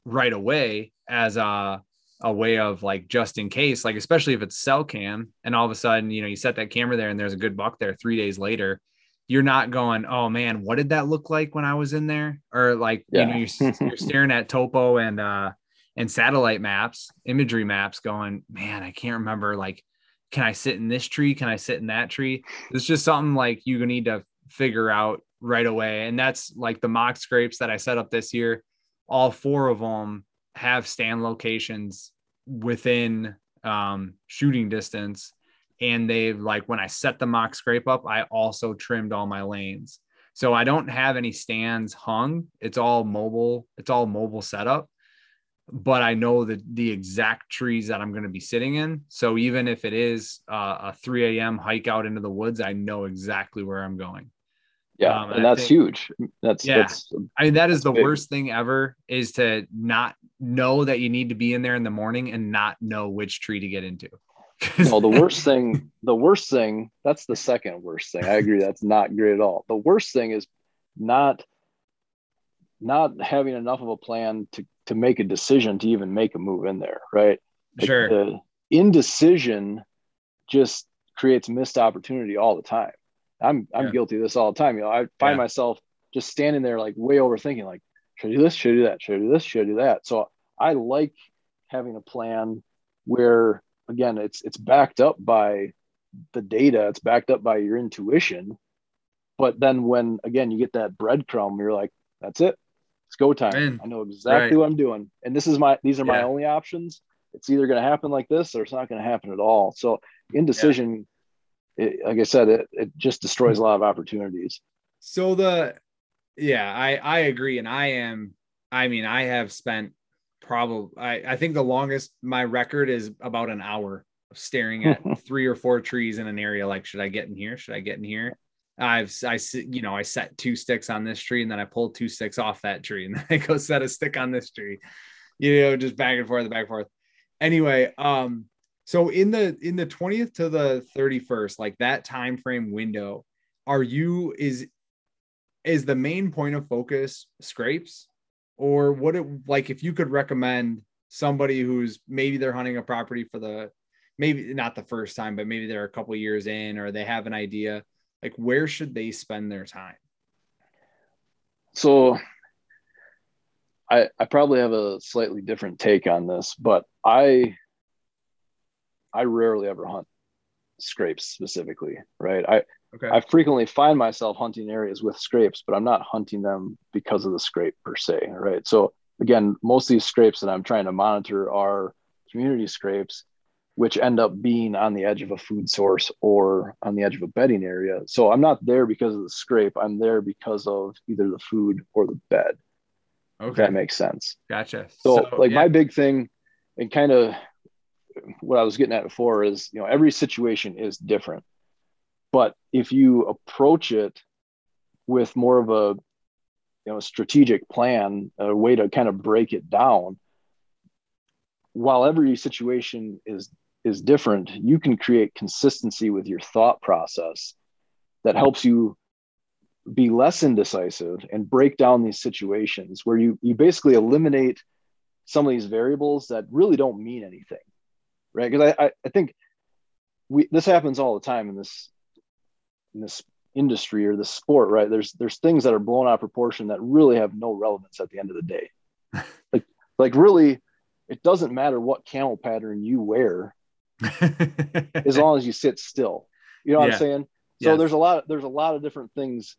right away as a a way of like just in case, like especially if it's cell cam and all of a sudden, you know, you set that camera there and there's a good buck there three days later, you're not going, oh man, what did that look like when I was in there? Or like, yeah. you know, you're, you're [laughs] staring at topo and uh and satellite maps, imagery maps, going, man, I can't remember. Like, can I sit in this tree? Can I sit in that tree? It's just something like you need to figure out right away. And that's like the mock scrapes that I set up this year. All four of them have stand locations within um, shooting distance. And they've like when I set the mock scrape up, I also trimmed all my lanes. So I don't have any stands hung. It's all mobile. It's all mobile setup. But I know the the exact trees that I'm going to be sitting in. So even if it is uh, a 3 a.m. hike out into the woods, I know exactly where I'm going. Yeah, um, and, and that's think, huge. That's yeah. That's, I mean, that is the big. worst thing ever is to not know that you need to be in there in the morning and not know which tree to get into. No, the [laughs] worst thing, the worst thing, that's the second worst thing. I agree. That's not great at all. The worst thing is not not having enough of a plan to to make a decision to even make a move in there, right? Sure. The indecision just creates missed opportunity all the time. I'm I'm yeah. guilty of this all the time. You know, I find yeah. myself just standing there like way overthinking, like, should I do this? Should I do that? Should I do this? Should I do that? So I like having a plan where again it's it's backed up by the data, it's backed up by your intuition. But then when again you get that breadcrumb, you're like, that's it. It's go time. Man. I know exactly right. what I'm doing. And this is my these are my only options. It's either going to happen like this or it's not going to happen at all. So indecision it, like I said, it, it just destroys a lot of opportunities. So the, yeah, I, I agree. And I am, I mean, I have spent probably, I, I think the longest my record is about an hour of staring at [laughs] three or four trees in an area. Like, should I get in here? Should I get in here? I've, I, you know, I set two sticks on this tree and then I pulled two sticks off that tree and [laughs] then I go set a stick on this tree, you know, just back and forth, back and forth. Anyway, um, so in the in the 20th to the 31st, like that time frame window, are you is is the main point of focus scrapes or what it like if you could recommend somebody who's maybe they're hunting a property for the maybe not the first time but maybe they're a couple years in or they have an idea like where should they spend their time so i i probably have a slightly different take on this but i I rarely ever hunt scrapes specifically, right? I okay. I frequently find myself hunting areas with scrapes, but I'm not hunting them because of the scrape per se, right? So again, most of these scrapes that I'm trying to monitor are community scrapes, which end up being on the edge of a food source or on the edge of a bedding area. So I'm not there because of the scrape. I'm there because of either the food or the bed. Okay. that makes sense. Gotcha. So, so like yeah. my big thing and kind of what I was getting at before is, you know, every situation is different. But if you approach it with more of a, you know, strategic plan, a way to kind of break it down, while every situation is is different, you can create consistency with your thought process that helps you be less indecisive and break down these situations where you you basically eliminate some of these variables that really don't mean anything, right? Because I, I, I think we this happens all the time in this in this industry or the sport, right? There's there's things that are blown out of proportion that really have no relevance at the end of the day. [laughs] like like really, it doesn't matter what camel pattern you wear, [laughs] as long as you sit still. You know what yeah. I'm saying? So yes. there's a lot there's a lot of different things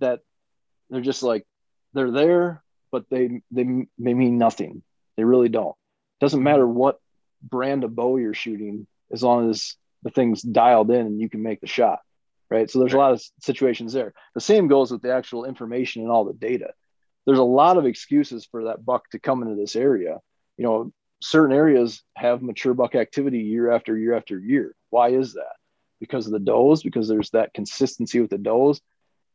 that they're just like they're there, but they they they mean nothing. They really don't. Doesn't mm-hmm. matter what brand of bow you're shooting, as long as the thing's dialed in and you can make the shot right? So there's a lot of situations there. The same goes with the actual information and all the data. There's a lot of excuses for that buck to come into this area. You know, certain areas have mature buck activity year after year after year. Why is that? Because of the does, because there's that consistency with the does,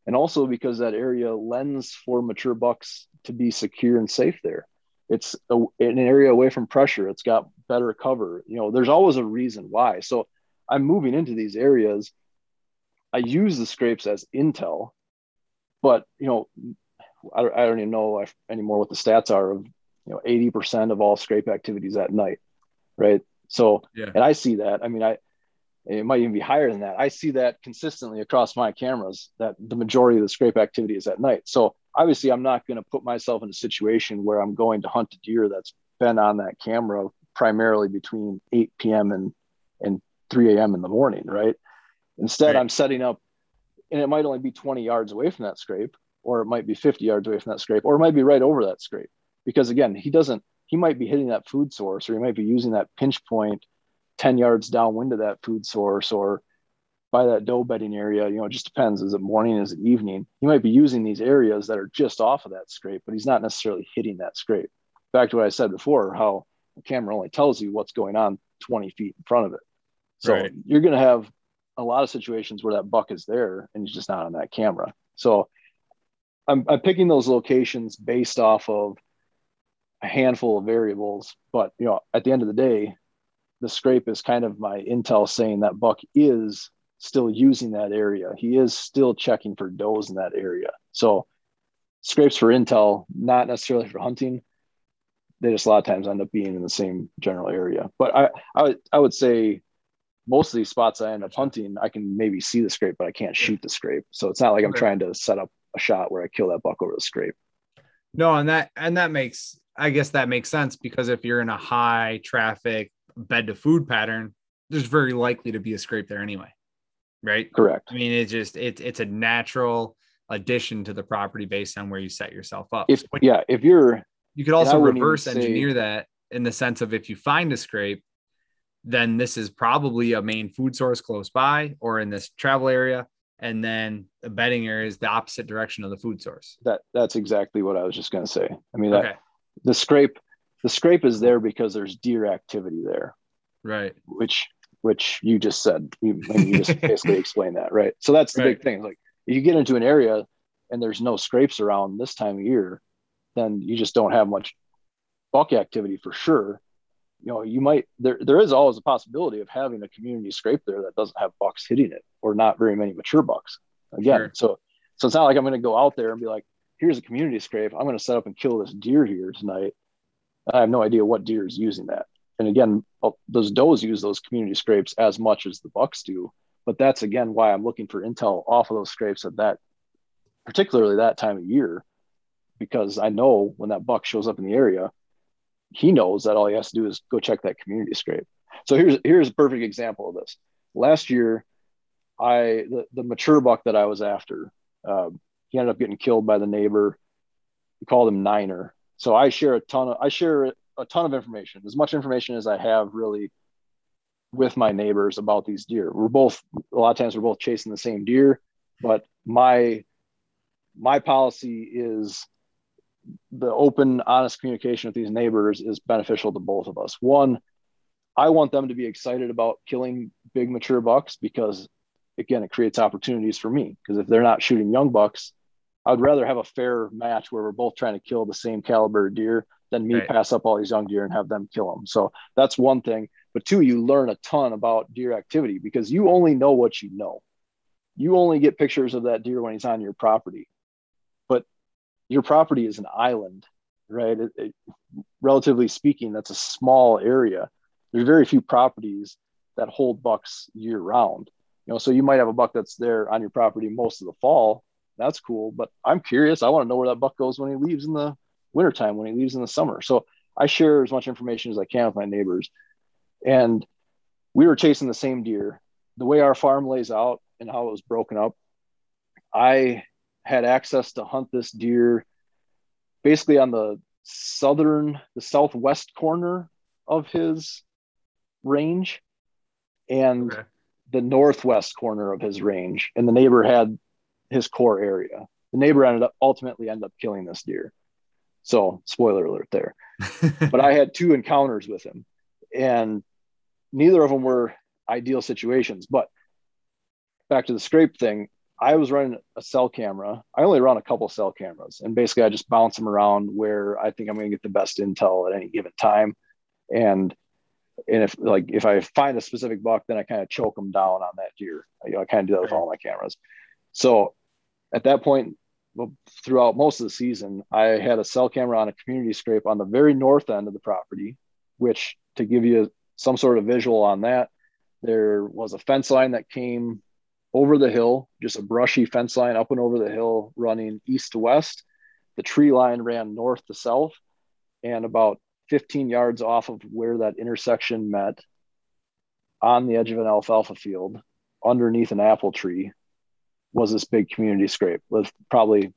and also because that area lends for mature bucks to be secure and safe there. It's a, an area away from pressure. It's got better cover. You know, there's always a reason why. So I'm moving into these areas I use the scrapes as intel, but you know, I, I don't even know anymore what the stats are of you know 80% of all scrape activities at night, right? So, yeah. and I see that. I mean, I it might even be higher than that. I see that consistently across my cameras that the majority of the scrape activity is at night. So obviously, I'm not going to put myself in a situation where I'm going to hunt a deer that's been on that camera primarily between 8 p.m. and and 3 a.m. in the morning, right? Instead, right. I'm setting up, and it might only be 20 yards away from that scrape, or it might be 50 yards away from that scrape, or it might be right over that scrape. Because again, he doesn't, he might be hitting that food source, or he might be using that pinch point 10 yards downwind of that food source, or by that doe bedding area. You know, it just depends. Is it morning? Is it evening? He might be using these areas that are just off of that scrape, but he's not necessarily hitting that scrape. Back to what I said before, how the camera only tells you what's going on 20 feet in front of it. So right. you're going to have a lot of situations where that buck is there and he's just not on that camera. So I'm, I'm picking those locations based off of a handful of variables, but you know, at the end of the day, the scrape is kind of my intel saying that buck is still using that area. He is still checking for does in that area. So scrapes for intel, not necessarily for hunting. They just a lot of times end up being in the same general area. But I, I I would say most of these spots I end up hunting, I can maybe see the scrape, but I can't shoot the scrape. So it's not like I'm trying to set up a shot where I kill that buck over the scrape. No, and that and that makes I guess that makes sense because if you're in a high traffic bed to food pattern, there's very likely to be a scrape there anyway. Right? Correct. I mean, it's just it's it's a natural addition to the property based on where you set yourself up. If yeah, if you're you could also reverse engineer say, that in the sense of if you find a scrape, then this is probably a main food source close by or in this travel area. And then the bedding area is the opposite direction of the food source. That that's exactly what I was just going to say. I mean, that, okay. the scrape, the scrape is there because there's deer activity there. Right. Which, which you just said, you, you just [laughs] basically explained that. Right. So that's the right. big thing. Like you get into an area and there's no scrapes around this time of year, then you just don't have much buck activity for sure you know, you might there there is always a possibility of having a community scrape there that doesn't have bucks hitting it or not very many mature bucks. Again, sure. so so it's not like I'm going to go out there and be like, here's a community scrape. I'm going to set up and kill this deer here tonight. I have no idea what deer is using that. And again, uh, those does use those community scrapes as much as the bucks do. But that's again why I'm looking for intel off of those scrapes at that, particularly that time of year, because I know when that buck shows up in the area, he knows that all he has to do is go check that community scrape. So here's here's a perfect example of this. Last year, I the, the mature buck that I was after, uh, he ended up getting killed by the neighbor. We called him Niner. So I share a ton of I share a ton of information, as much information as I have really with my neighbors about these deer. We're both a lot of times we're both chasing the same deer, but my my policy is the open, honest communication with these neighbors is beneficial to both of us. One, I want them to be excited about killing big mature bucks because, again, it creates opportunities for me. Because if they're not shooting young bucks, I'd rather have a fair match where we're both trying to kill the same caliber deer than me right. pass up all these young deer and have them kill them. So that's one thing. But two, you learn a ton about deer activity because you only know what you know. You only get pictures of that deer when he's on your property your property is an island right? It, it, relatively speaking, that's a small area. There's very few properties that hold bucks year round. You know, so you might have a buck that's there on your property most of the fall. That's cool, but I'm curious. I want to know where that buck goes when he leaves in the wintertime, when he leaves in the summer. So I share as much information as I can with my neighbors. And we were chasing the same deer. The way our farm lays out and how it was broken up, I had access to hunt this deer basically on the southern, the southwest corner of his range and okay. the northwest corner of his range. And the neighbor had his core area. The neighbor ended up ultimately ended up killing this deer. So spoiler alert there. [laughs] but I had two encounters with him and neither of them were ideal situations. But back to the scrape thing, I was running a cell camera. I only run a couple cell cameras, and basically I just bounce them around where I think I'm going to get the best intel at any given time. And and if like if I find a specific buck, then I kind of choke them down on that deer. You know, I kind of do that with all my cameras. So at that point, throughout most of the season, I had a cell camera on a community scrape on the very north end of the property, which to give you some sort of visual on that, there was a fence line that came over the hill, just a brushy fence line up and over the hill running east to west. The tree line ran north to south, and about 15 yards off of where that intersection met on the edge of an alfalfa field underneath an apple tree was this big community scrape with probably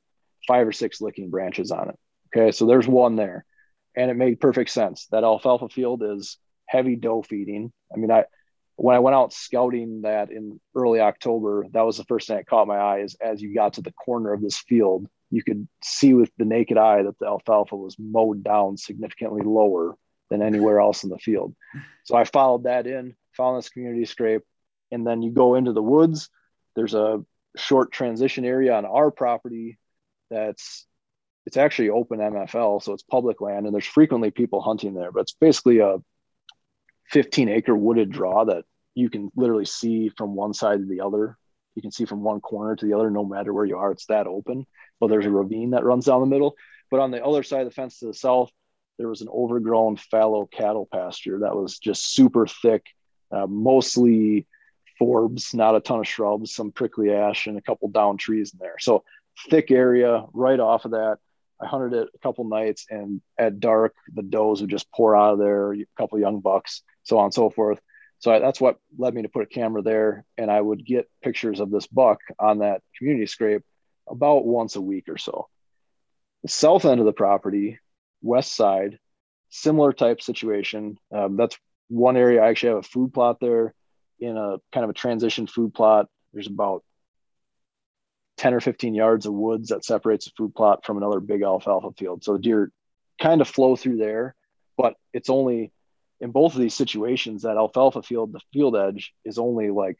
five or six licking branches on it. Okay, so there's one there. And it made perfect sense. That alfalfa field is heavy doe feeding. I mean, I when I went out scouting that in early October, that was the first thing that caught my eye is as you got to the corner of this field, you could see with the naked eye that the alfalfa was mowed down significantly lower than anywhere else in the field. So I followed that in, found this community scrape, and then you go into the woods. There's a short transition area on our property that's it's actually open MFL, so it's public land, and there's frequently people hunting there. But it's basically a 15 acre wooded draw that you can literally see from one side to the other. You can see from one corner to the other, no matter where you are. It's that open. But there's a ravine that runs down the middle. But on the other side of the fence to the south, there was an overgrown fallow cattle pasture that was just super thick, uh, mostly forbs, not a ton of shrubs, some prickly ash, and a couple down trees in there. So thick area right off of that. I hunted it a couple nights, and at dark, the does would just pour out of there. A couple young bucks so on and so forth. So I, that's what led me to put a camera there, and I would get pictures of this buck on that community scrape about once a week or so. The south end of the property, west side, similar type situation. Um, that's one area. I actually have a food plot there in a kind of a transition food plot. There's about 10 or 15 yards of woods that separates the food plot from another big alfalfa field. So deer kind of flow through there, but it's only in both of these situations, that alfalfa field, the field edge is only like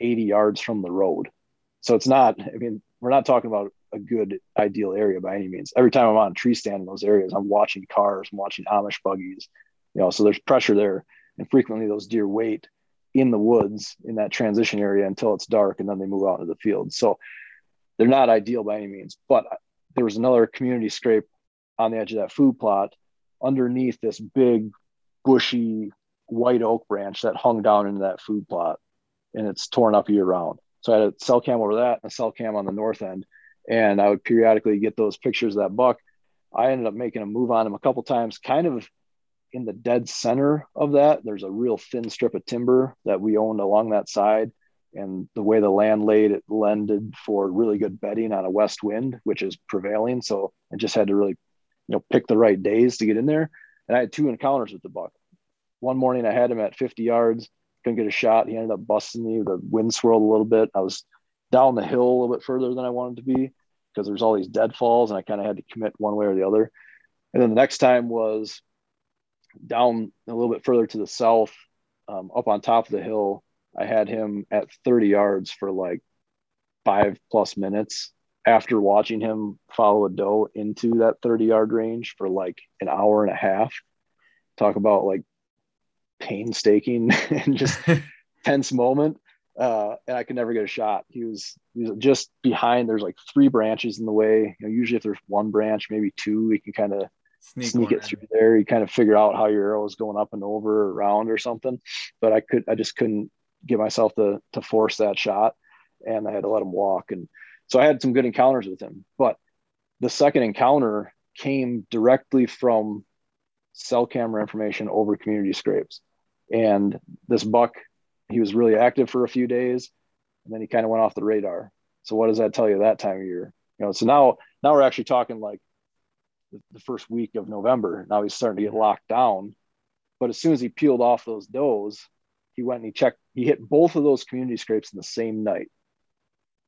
80 yards from the road. So it's not, I mean, we're not talking about a good ideal area by any means. Every time I'm on a tree stand in those areas, I'm watching cars, I'm watching Amish buggies, you know, so there's pressure there. And frequently those deer wait in the woods in that transition area until it's dark and then they move out into the field. So they're not ideal by any means. But there was another community scrape on the edge of that food plot underneath this big bushy white oak branch that hung down into that food plot and it's torn up year round. So I had a cell cam over that a cell cam on the north end. And I would periodically get those pictures of that buck. I ended up making a move on him a couple times, kind of in the dead center of that. There's a real thin strip of timber that we owned along that side. And the way the land laid, it lended for really good bedding on a west wind, which is prevailing. So I just had to really, you know, pick the right days to get in there. And I had two encounters with the buck. One morning I had him at 50 yards, couldn't get a shot. He ended up busting me. The wind swirled a little bit. I was down the hill a little bit further than I wanted to be because there's all these deadfalls and I kind of had to commit one way or the other. And then the next time was down a little bit further to the south, um, up on top of the hill. I had him at 30 yards for like five plus minutes after watching him follow a doe into that 30 yard range for like an hour and a half, talk about like painstaking [laughs] and just [laughs] tense moment. Uh, and I could never get a shot. He was, he was just behind. There's like three branches in the way. You know, usually if there's one branch, maybe two, we can kind of sneak, sneak it through there. You kind of figure out how your arrow is going up and over or around or something. But I could, I just couldn't get myself to to force that shot, and I had to let him walk. And so I had some good encounters with him. But the second encounter came directly from cell camera information over community scrapes. And this buck, he was really active for a few days, and then he kind of went off the radar. So what does that tell you that time of year? You know, so now now we're actually talking like the first week of November. Now he's starting to get locked down. But as soon as he peeled off those does, he went and he checked, he hit both of those community scrapes in the same night.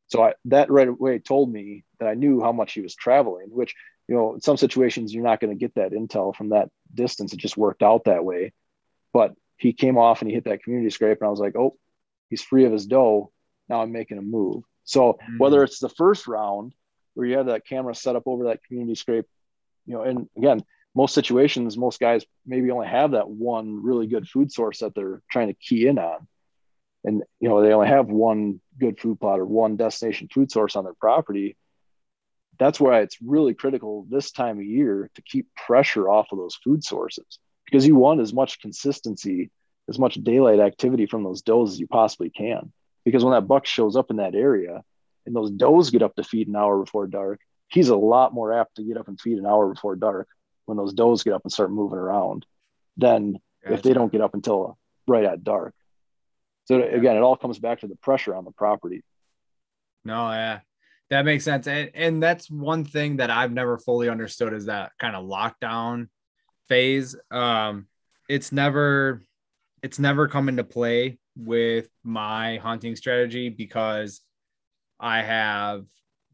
So I, that right away told me that I knew how much he was traveling, which, you know, in some situations, you're not going to get that intel from that distance. It just worked out that way. But he came off and he hit that community scrape, and I was like, oh, he's free of his doe. Now I'm making a move. So mm-hmm. whether it's the first round where you have that camera set up over that community scrape you know, and again, most situations, most guys maybe only have that one really good food source that they're trying to key in on. And, you know, they only have one good food plot or one destination food source on their property. That's why it's really critical this time of year to keep pressure off of those food sources because you want as much consistency, as much daylight activity from those does as you possibly can. Because when that buck shows up in that area and those does get up to feed an hour before dark, he's a lot more apt to get up and feed an hour before dark when those does get up and start moving around than gotcha. if they don't get up until right at dark. So again, it all comes back to the pressure on the property. No, yeah, that makes sense. And, and that's one thing that I've never fully understood is that kind of lockdown phase. Um, it's never, it's never come into play with my hunting strategy because I have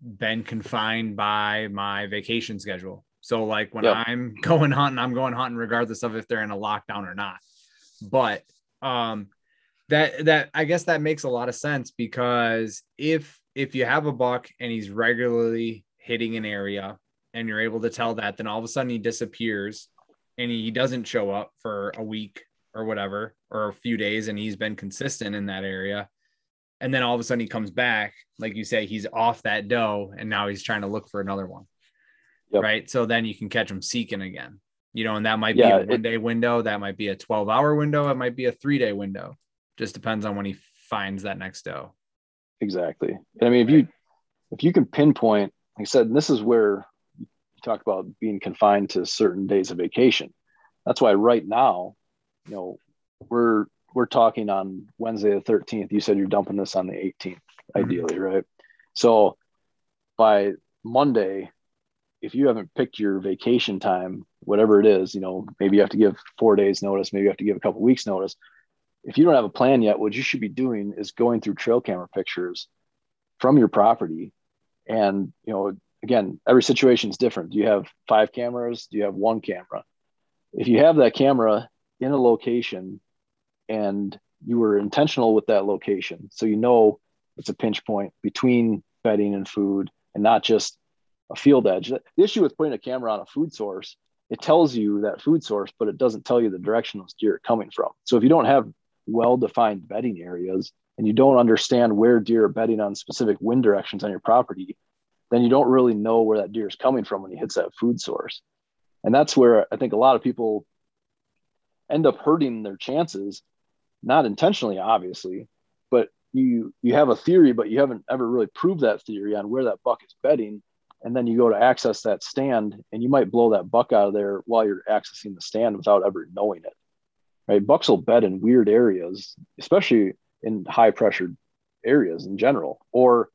been confined by my vacation schedule. So like when yep. I'm [laughs] going hunting, I'm going hunting regardless of if they're in a lockdown or not. But um that that I guess that makes a lot of sense because if if you have a buck and he's regularly hitting an area and you're able to tell that, then all of a sudden he disappears and he doesn't show up for a week or whatever or a few days and he's been consistent in that area. And then all of a sudden he comes back like you say he's off that doe and now he's trying to look for another one. Yep. right? So then you can catch him seeking again. You know and that might yeah, be a one day window. That might be a 12 hour window. It might be a three day window just depends on when he finds that next doe exactly i mean if you if you can pinpoint like i said this is where you talk about being confined to certain days of vacation that's why right now you know we're we're talking on Wednesday the 13th. You said you're dumping this on the 18th, mm-hmm. ideally, right? So by Monday, if you haven't picked your vacation time, whatever it is, you know, maybe you have to give four days notice, maybe you have to give a couple weeks notice. If you don't have a plan yet, what you should be doing is going through trail camera pictures from your property. And, you know, again, every situation is different. Do you have five cameras? Do you have one camera? If you have that camera in a location and you were intentional with that location. So you know it's a pinch point between bedding and food and not just a field edge. The issue with putting a camera on a food source, it tells you that food source, but it doesn't tell you the direction those deer are coming from. So if you don't have well-defined bedding areas and you don't understand where deer are bedding on specific wind directions on your property, then you don't really know where that deer is coming from when he hits that food source. And that's where I think a lot of people end up hurting their chances not intentionally, obviously, but you you have a theory, but you haven't ever really proved that theory on where that buck is bedding. And then you go to access that stand and you might blow that buck out of there while you're accessing the stand without ever knowing it. Right. Bucks will bed in weird areas, especially in high pressured areas in general, or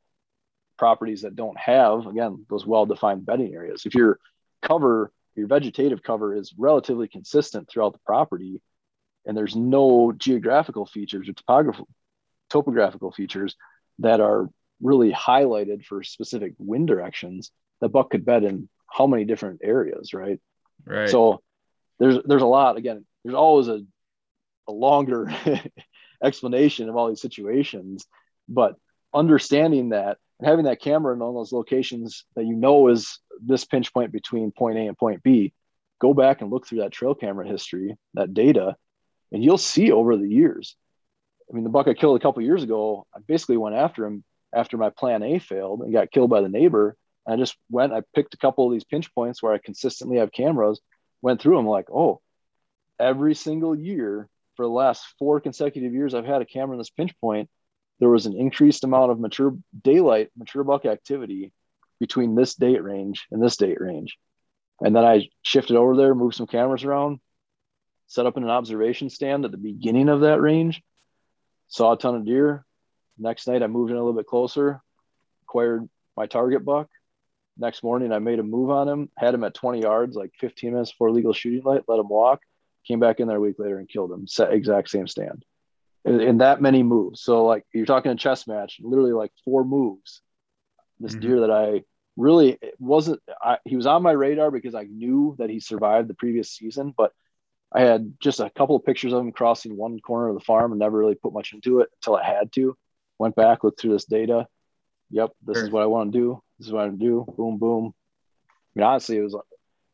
properties that don't have, again, those well defined bedding areas. If your cover, your vegetative cover is relatively consistent throughout the property, and there's no geographical features or topographical topographical features that are really highlighted for specific wind directions the buck could bed in how many different areas right right so there's there's a lot again there's always a, a longer [laughs] explanation of all these situations but understanding that and having that camera in all those locations that you know is this pinch point between point a and point b go back and look through that trail camera history that data and you'll see over the years. I mean, the buck I killed a couple years ago, I basically went after him after my plan A failed and got killed by the neighbor. And I just went, I picked a couple of these pinch points where I consistently have cameras went through them like, oh, every single year for the last four consecutive years I've had a camera in this pinch point, there was an increased amount of mature daylight, mature buck activity between this date range and this date range. And then I shifted over there, moved some cameras around, set up in an observation stand at the beginning of that range, saw a ton of deer. Next night, I moved in a little bit closer, acquired my target buck. Next morning, I made a move on him, had him at 20 yards, like 15 minutes before legal shooting light, let him walk, came back in there a week later and killed him, set exact same stand. In, in that many moves. So, like, you're talking a chess match, literally like four moves. This mm-hmm. deer that I really wasn't I, he was on my radar because I knew that he survived the previous season, but I had just a couple of pictures of him crossing one corner of the farm and never really put much into it until I had to. Went back, looked through this data. Yep, this sure. is what I want to do. This is what I do. Boom, boom. I mean, honestly, it was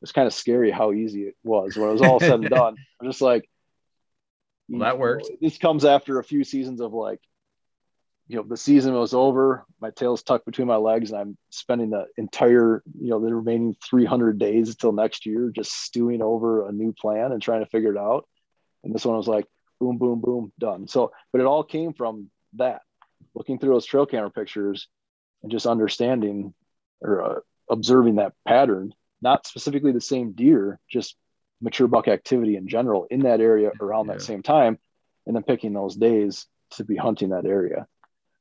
it was kind of scary how easy it was when it was all said and [laughs] done. I'm just like, well, that worked. this comes after a few seasons of like you know the season was over my tail's tucked between my legs and i'm spending the entire you know the remaining 300 days until next year just stewing over a new plan and trying to figure it out and this one was like boom boom boom done so but it all came from that looking through those trail camera pictures and just understanding or uh, observing that pattern not specifically the same deer just mature buck activity in general in that area around yeah. that same time and then picking those days to be hunting that area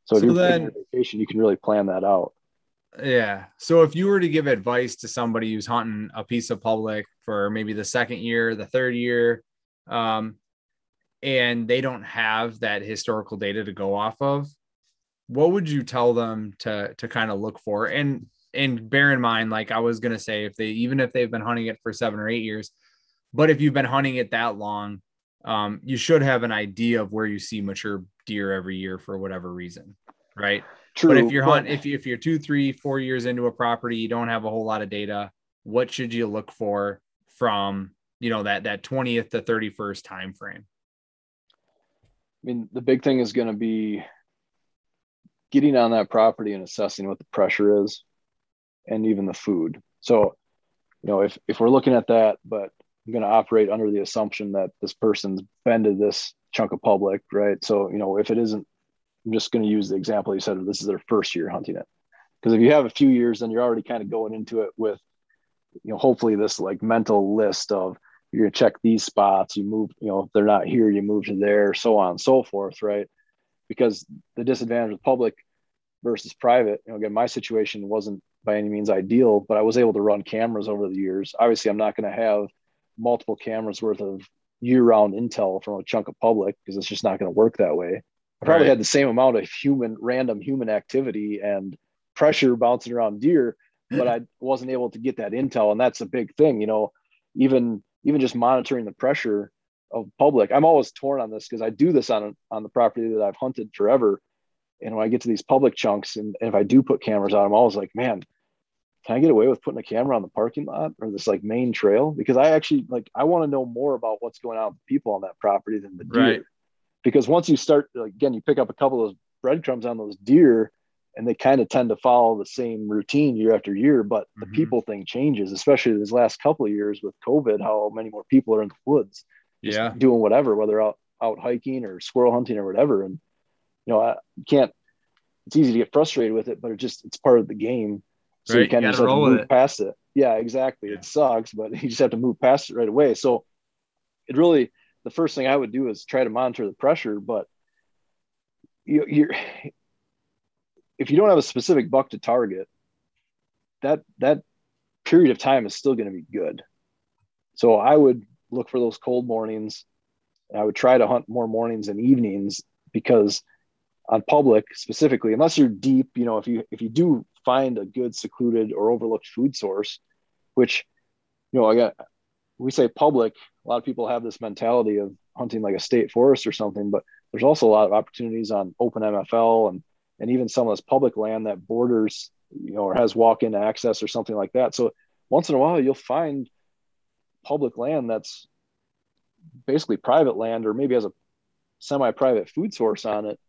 so, so if you're then, vacation, you can really plan that out. Yeah. So if you were to give advice to somebody who's hunting a piece of public for maybe the second year, the third year, um, and they don't have that historical data to go off of, what would you tell them to to kind of look for? And and bear in mind, like I was gonna say, if they even if they've been hunting it for seven or eight years, but if you've been hunting it that long, um, you should have an idea of where you see mature deer every year for whatever reason, right? True. But if you're hunt, if you, if you're two, three, four years into a property, you don't have a whole lot of data. What should you look for from you know that that 20th to 31st time frame? I mean, the big thing is going to be getting on that property and assessing what the pressure is, and even the food. So, you know, if if we're looking at that, but I'm going to operate under the assumption that this person's been to this chunk of public, right? So, you know, if it isn't, I'm just going to use the example you said, this is their first year hunting it. Because if you have a few years, then you're already kind of going into it with, you know, hopefully this like mental list of you're going to check these spots, you move, you know, if they're not here, you move to there, so on and so forth, right? Because the disadvantage of public versus private, you know, again, my situation wasn't by any means ideal, but I was able to run cameras over the years. Obviously, I'm not going to have multiple cameras worth of year-round intel from a chunk of public because it's just not going to work that way. I probably right. had the same amount of human, random human activity and pressure bouncing around deer, but I wasn't able to get that intel, and that's a big thing. You know, even even just monitoring the pressure of public. I'm always torn on this because I do this on on the property that I've hunted forever, and when I get to these public chunks, and, and if I do put cameras out, I'm always like, man, can I get away with putting a camera on the parking lot or this like main trail? Because I actually like I want to know more about what's going on with people on that property than the deer. Right. Because once you start like, again, you pick up a couple of those breadcrumbs on those deer, and they kind of tend to follow the same routine year after year. But the mm-hmm. people thing changes, especially these last couple of years with COVID. How many more people are in the woods, yeah, doing whatever, whether out out hiking or squirrel hunting or whatever. And you know, I can't. It's easy to get frustrated with it, but it just it's part of the game so right. you kind of just have to move it. past it. Yeah, exactly. Yeah. It sucks, but [laughs] you just have to move past it right away. So it really, the first thing I would do is try to monitor the pressure. But you, you're, if you don't have a specific buck to target, that that period of time is still going to be good. So I would look for those cold mornings. I would try to hunt more mornings and evenings because on public specifically, unless you're deep, you know, if you if you do find a good secluded or overlooked food source, which, you know, I got, we say public, a lot of people have this mentality of hunting like a state forest or something, but there's also a lot of opportunities on open MFL and, and even some of this public land that borders, you know, or has walk-in access or something like that. So once in a while, you'll find public land that's basically private land or maybe has a semi-private food source on it.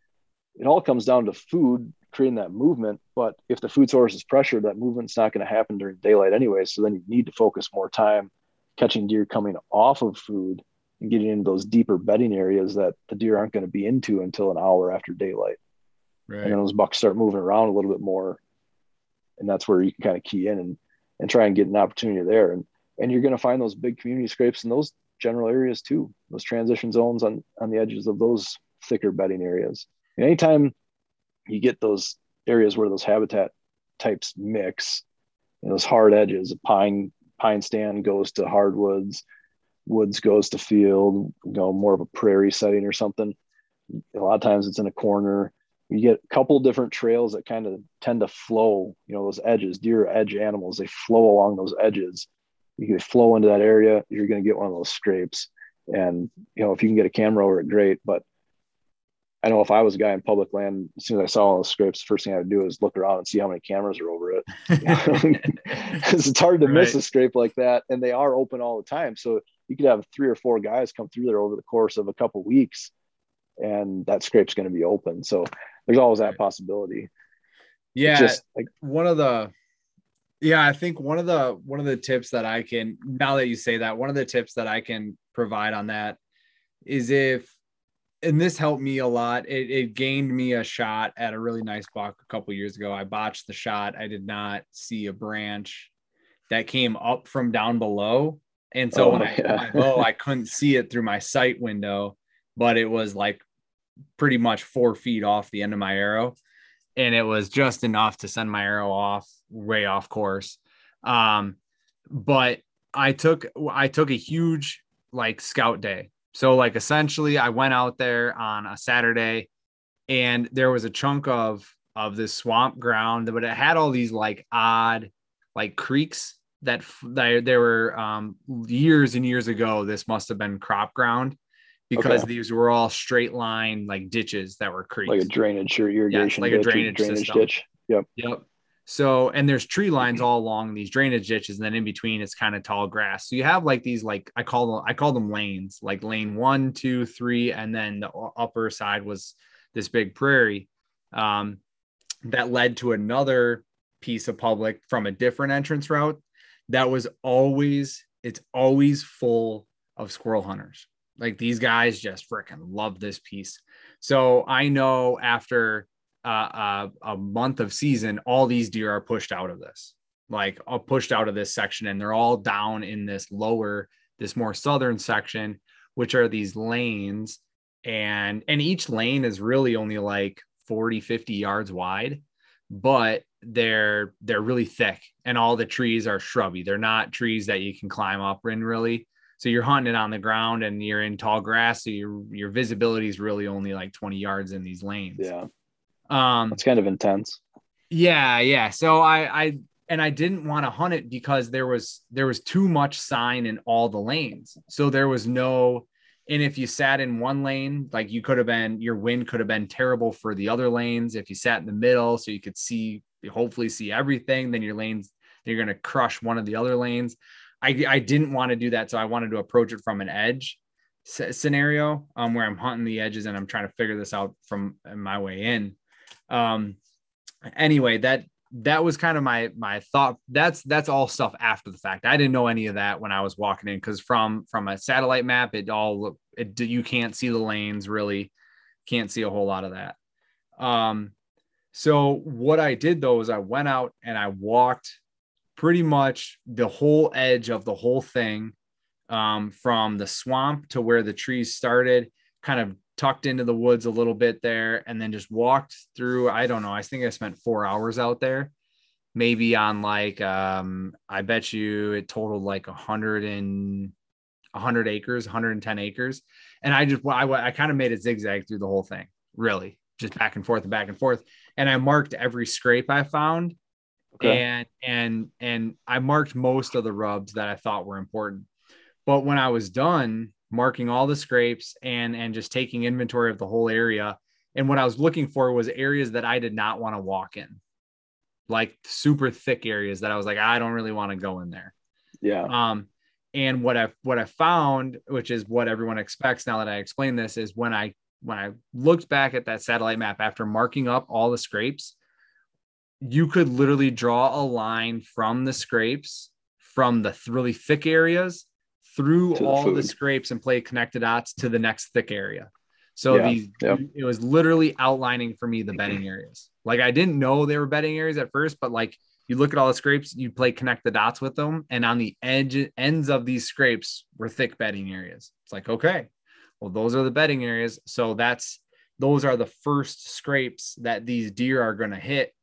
It all comes down to food creating that movement. But if the food source is pressured, that movement's not going to happen during daylight anyway. So then you need to focus more time catching deer coming off of food and getting into those deeper bedding areas that the deer aren't going to be into until an hour after daylight. Right. And then those bucks start moving around a little bit more. And that's where you can kind of key in and, and try and get an opportunity there. And and you're going to find those big community scrapes in those general areas too, those transition zones on on the edges of those thicker bedding areas. And anytime you get those areas where those habitat types mix, and those hard edges, a pine pine stand goes to hardwoods, woods goes to field, you know, more of a prairie setting or something. A lot of times it's in a corner. You get a couple different trails that kind of tend to flow, you know, those edges, deer edge animals, they flow along those edges. You can flow into that area, you're going to get one of those scrapes. And, you know, if you can get a camera over it, great. But I know if I was a guy in public land, as soon as I saw all the scrapes, the first thing I would do is look around and see how many cameras are over it. [laughs] [laughs] Because it's hard to right. miss a scrape like that. And they are open all the time. So you could have three or four guys come through there over the course of a couple of weeks and that scrape's going to be open. So there's always that possibility. Yeah. Just like one of the, yeah, I think one of the, one of the tips that I can, now that you say that, one of the tips that I can provide on that is if and this helped me a lot. It, it, gained me a shot at a really nice buck a couple years ago. I botched the shot. I did not see a branch that came up from down below, and so oh, when I [laughs] yeah. bow, I couldn't see it through my sight window, but it was like pretty much four feet off the end of my arrow, and it was just enough to send my arrow off way off course. Um, but I took I took a huge like scout day so like essentially I went out there on a Saturday and there was a chunk of of this swamp ground but it had all these like odd like creeks that that there were um years and years ago this must have been crop ground because okay. these were all straight line like ditches that were creeks like a drainage or irrigation yes, like a drainage, drainage system. ditch yep yep so, and there's tree lines all along these drainage ditches, and then in between it's kind of tall grass. So you have like these, like I call them, I call them lanes, like lane one, two, three, and then the upper side was this big prairie um, that led to another piece of public from a different entrance route that was always, it's always full of squirrel hunters. Like these guys just freaking love this piece. So I know after uh, a month of season, all these deer are pushed out of this, like all pushed out of this section, and they're all down in this lower, this more southern section, which are these lanes, and and each lane is really only like 40, 50 yards wide, but they're they're really thick, and all the trees are shrubby. They're not trees that you can climb up in really. So you're hunting on the ground and you're in tall grass, so your your visibility is really only like 20 yards in these lanes. Yeah. Um, it's kind of intense. Yeah, yeah. So I, I, and I didn't want to hunt it because there was there was too much sign in all the lanes. So there was no, and if you sat in one lane, like you could have been, your wind could have been terrible for the other lanes. If you sat in the middle, so you could see, hopefully see everything, then your lanes, you're going to crush one of the other lanes. I, I didn't want to do that. So I wanted to approach it from an edge scenario um, where I'm hunting the edges and I'm trying to figure this out from my way in. Um, anyway, that that was kind of my my thought. That's that's all stuff after the fact. I didn't know any of that when I was walking in because from from a satellite map, it all it you can't see the lanes really, can't see a whole lot of that. Um, so what I did though is I went out and I walked pretty much the whole edge of the whole thing um, from the swamp to where the trees started, kind of tucked into the woods a little bit there and then just walked through i don't know i think i spent four hours out there. Maybe on like um i bet you it totaled like a hundred and 100 acres 110 acres. And i just i, I kind of made a zigzag through the whole thing really just back and forth and back and forth. And i marked every scrape i found okay. and and and i marked most of the rubs that i thought were important. But when i was done marking all the scrapes and and just taking inventory of the whole area. And what i was looking for was areas that i did not want to walk in. Like super thick areas that i was like i don't really want to go in there. Yeah. Um and what i what i found which is what everyone expects now that i explain this is when i when i looked back at that satellite map after marking up all the scrapes you could literally draw a line from the scrapes from the really thick areas through the all the, scrapes and play connected dots to the next thick area. So Yeah, these yep. it was literally outlining for me the bedding areas. Like I didn't know they were bedding areas at first, but like you look at all the scrapes, you play connect the dots with them, and on the edge ends of these scrapes were thick bedding areas. It's like okay, well those are the bedding areas. So that's those are the first scrapes that these deer are going to hit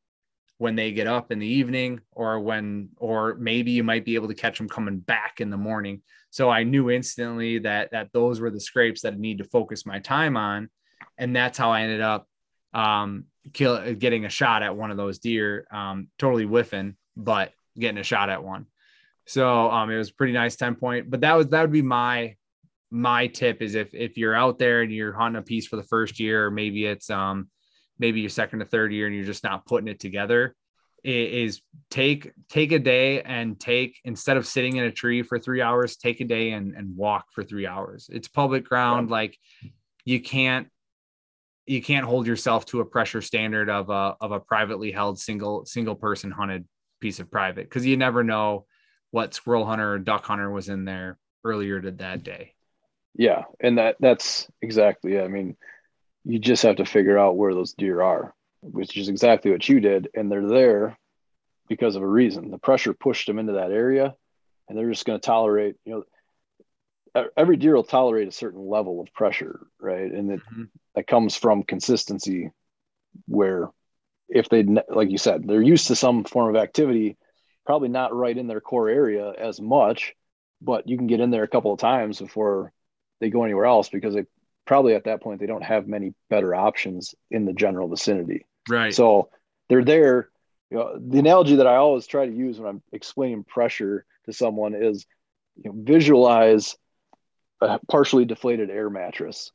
when they get up in the evening or when or maybe you might be able to catch them coming back in the morning. So i knew instantly that that those were the scrapes that i need to focus my time on. And that's how i ended up um kill getting a shot at one of those deer um totally whiffing but getting a shot at one. So um it was pretty nice 10 point but that was that would be my my tip is if if you're out there and you're hunting a piece for the first year or maybe it's um maybe your second to third year and you're just not putting it together is take take a day and take instead of sitting in a tree for three hours take a day and, and walk for three hours. It's public ground. Like you can't you can't hold yourself to a pressure standard of a of a privately held single single person hunted piece of private because you never know what squirrel hunter or duck hunter was in there earlier to that day. Yeah, and that that's exactly. I mean, you just have to figure out where those deer are, which is exactly what you did, and they're there because of a reason. The pressure pushed them into that area, and they're just going to tolerate. You know, every deer will tolerate a certain level of pressure, right? And it Mhm. that comes from consistency, where if they like you said, they're used to some form of activity, probably not right in their core area as much, but you can get in there a couple of times before they go anywhere else because they probably at that point they don't have many better options in the general vicinity. right So they're there. You know, the analogy that I always try to use when I'm explaining pressure to someone is you know, visualize a partially deflated air mattress.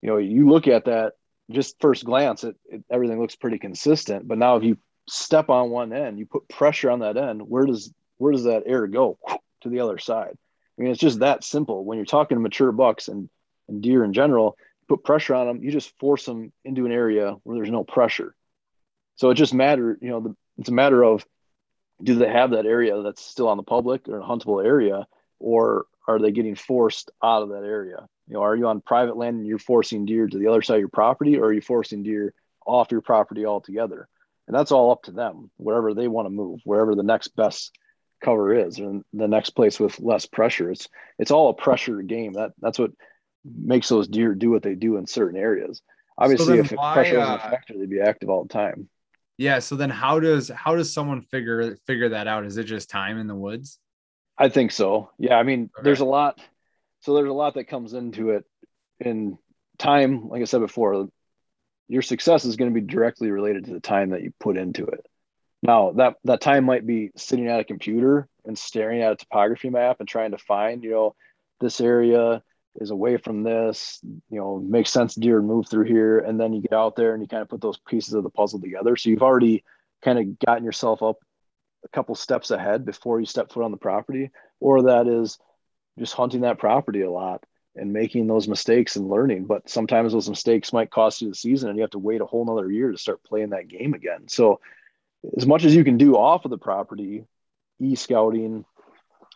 You know, you look at that just first glance, it, it everything looks pretty consistent. But now if you step on one end, you put pressure on that end, where does where does that air go to the other side? I mean, it's just that simple. When you're talking to mature bucks and, and deer in general, put pressure on them, you just force them into an area where there's no pressure. So it just matter, you know, the, it's a matter of do they have that area that's still on the public or a huntable area, or are they getting forced out of that area? You know, are you on private land and you're forcing deer to the other side of your property, or are you forcing deer off your property altogether? And that's all up to them, wherever they want to move, wherever the next best cover is, and the next place with less pressure. It's it's all a pressure game. That that's what makes those deer do what they do in certain areas. Obviously, then if why, pressure wasn't uh, a factor, they'd be active all the time. yeah so then how does how does someone figure figure that out is it just time in the woods I think so. Yeah, I mean, Okay. there's a lot. So there's a lot that comes into it. In time, like I said before, your success is going to be directly related to the time that you put into it. Now that that time might be sitting at a computer and staring at a topography map and trying to find, you know, this area is away from this, you know, makes sense deer move through here. And then you get out there and you kind of put those pieces of the puzzle together. So you've already kind of gotten yourself up a couple steps ahead before you step foot on the property, or that is just hunting that property a lot and making those mistakes and learning. But sometimes those mistakes might cost you the season and you have to wait a whole nother year to start playing that game again. So as much as you can do off of the property, e-scouting,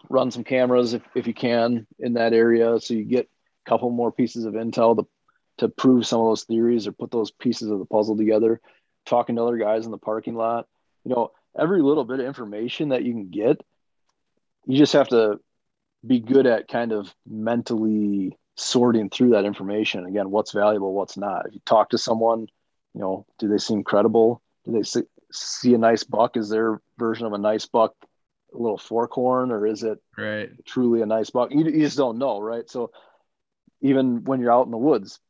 run some cameras if, if you can in that area so you get a couple more pieces of intel to, to prove some of those theories or put those pieces of the puzzle together, talking to other guys in the parking lot. You know, every little bit of information that you can get, you just have to be good at kind of mentally sorting through that information. Again, what's valuable, what's not. If you talk to someone, you know, do they seem credible? Do they see, see a nice buck? Is their version of a nice buck a little forkhorn or is it right truly a nice buck? You, you just don't know, right? So even when you're out in the woods,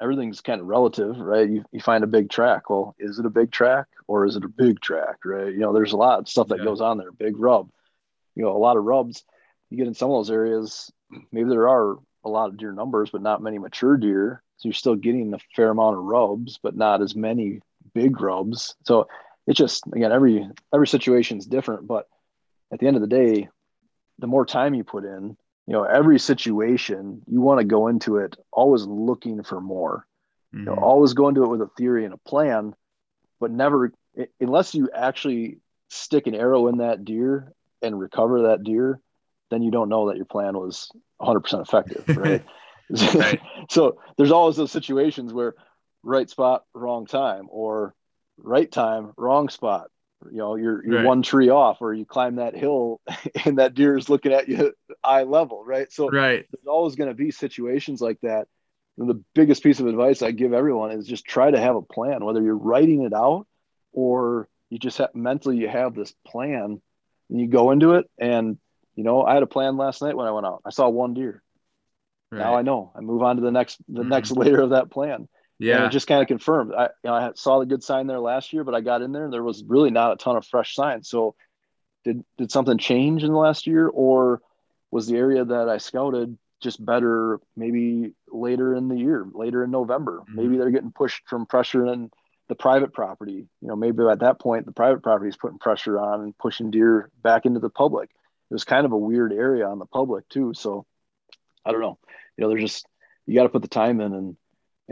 everything's kind of relative, right? You, you find a big track. Well, is it a big track or is it a big track, right? You know, there's a lot of stuff that Yeah. goes on there. Big rub, you know, a lot of rubs. You get in some of those areas, maybe there are a lot of deer numbers, but not many mature deer. So you're still getting a fair amount of rubs, but not as many big rubs. So it's just again every every situation is different, but at the end of the day, the more time you put in, you know, every situation you want to go into it always looking for more. You know, Mhm. always go into it with a theory and a plan, but never unless you actually stick an arrow in that deer and recover that deer. then you don't know that your plan was 100% effective, [laughs] right? right. [laughs] so there's always those situations where right spot, wrong time, or right time, wrong spot. You know, you're you're right. one tree off, or you climb that hill, [laughs] and that deer is looking at you [laughs] eye level, right? So right. there's always going to be situations like that. And the biggest piece of advice I give everyone is just try to have a plan, whether you're writing it out or you just have, mentally you have this plan and you go into it. And you know, I had a plan last night when I went out. I saw one deer. Right. Now I know. I move on to the next the mm-hmm. next [laughs] layer of that plan. Yeah. And it just kind of confirmed. I, you know, I saw the good sign there last year, but I got in there and there was really not a ton of fresh signs. So did did something change in the last year or was the area that I scouted just better maybe later in the year, later in November? Mm-hmm. Maybe they're getting pushed from pressure in the private property. You know, maybe at that point the private property is putting pressure on and pushing deer back into the public. It was kind of a weird area on the public too. So I don't know. You know, there's just you got to put the time in and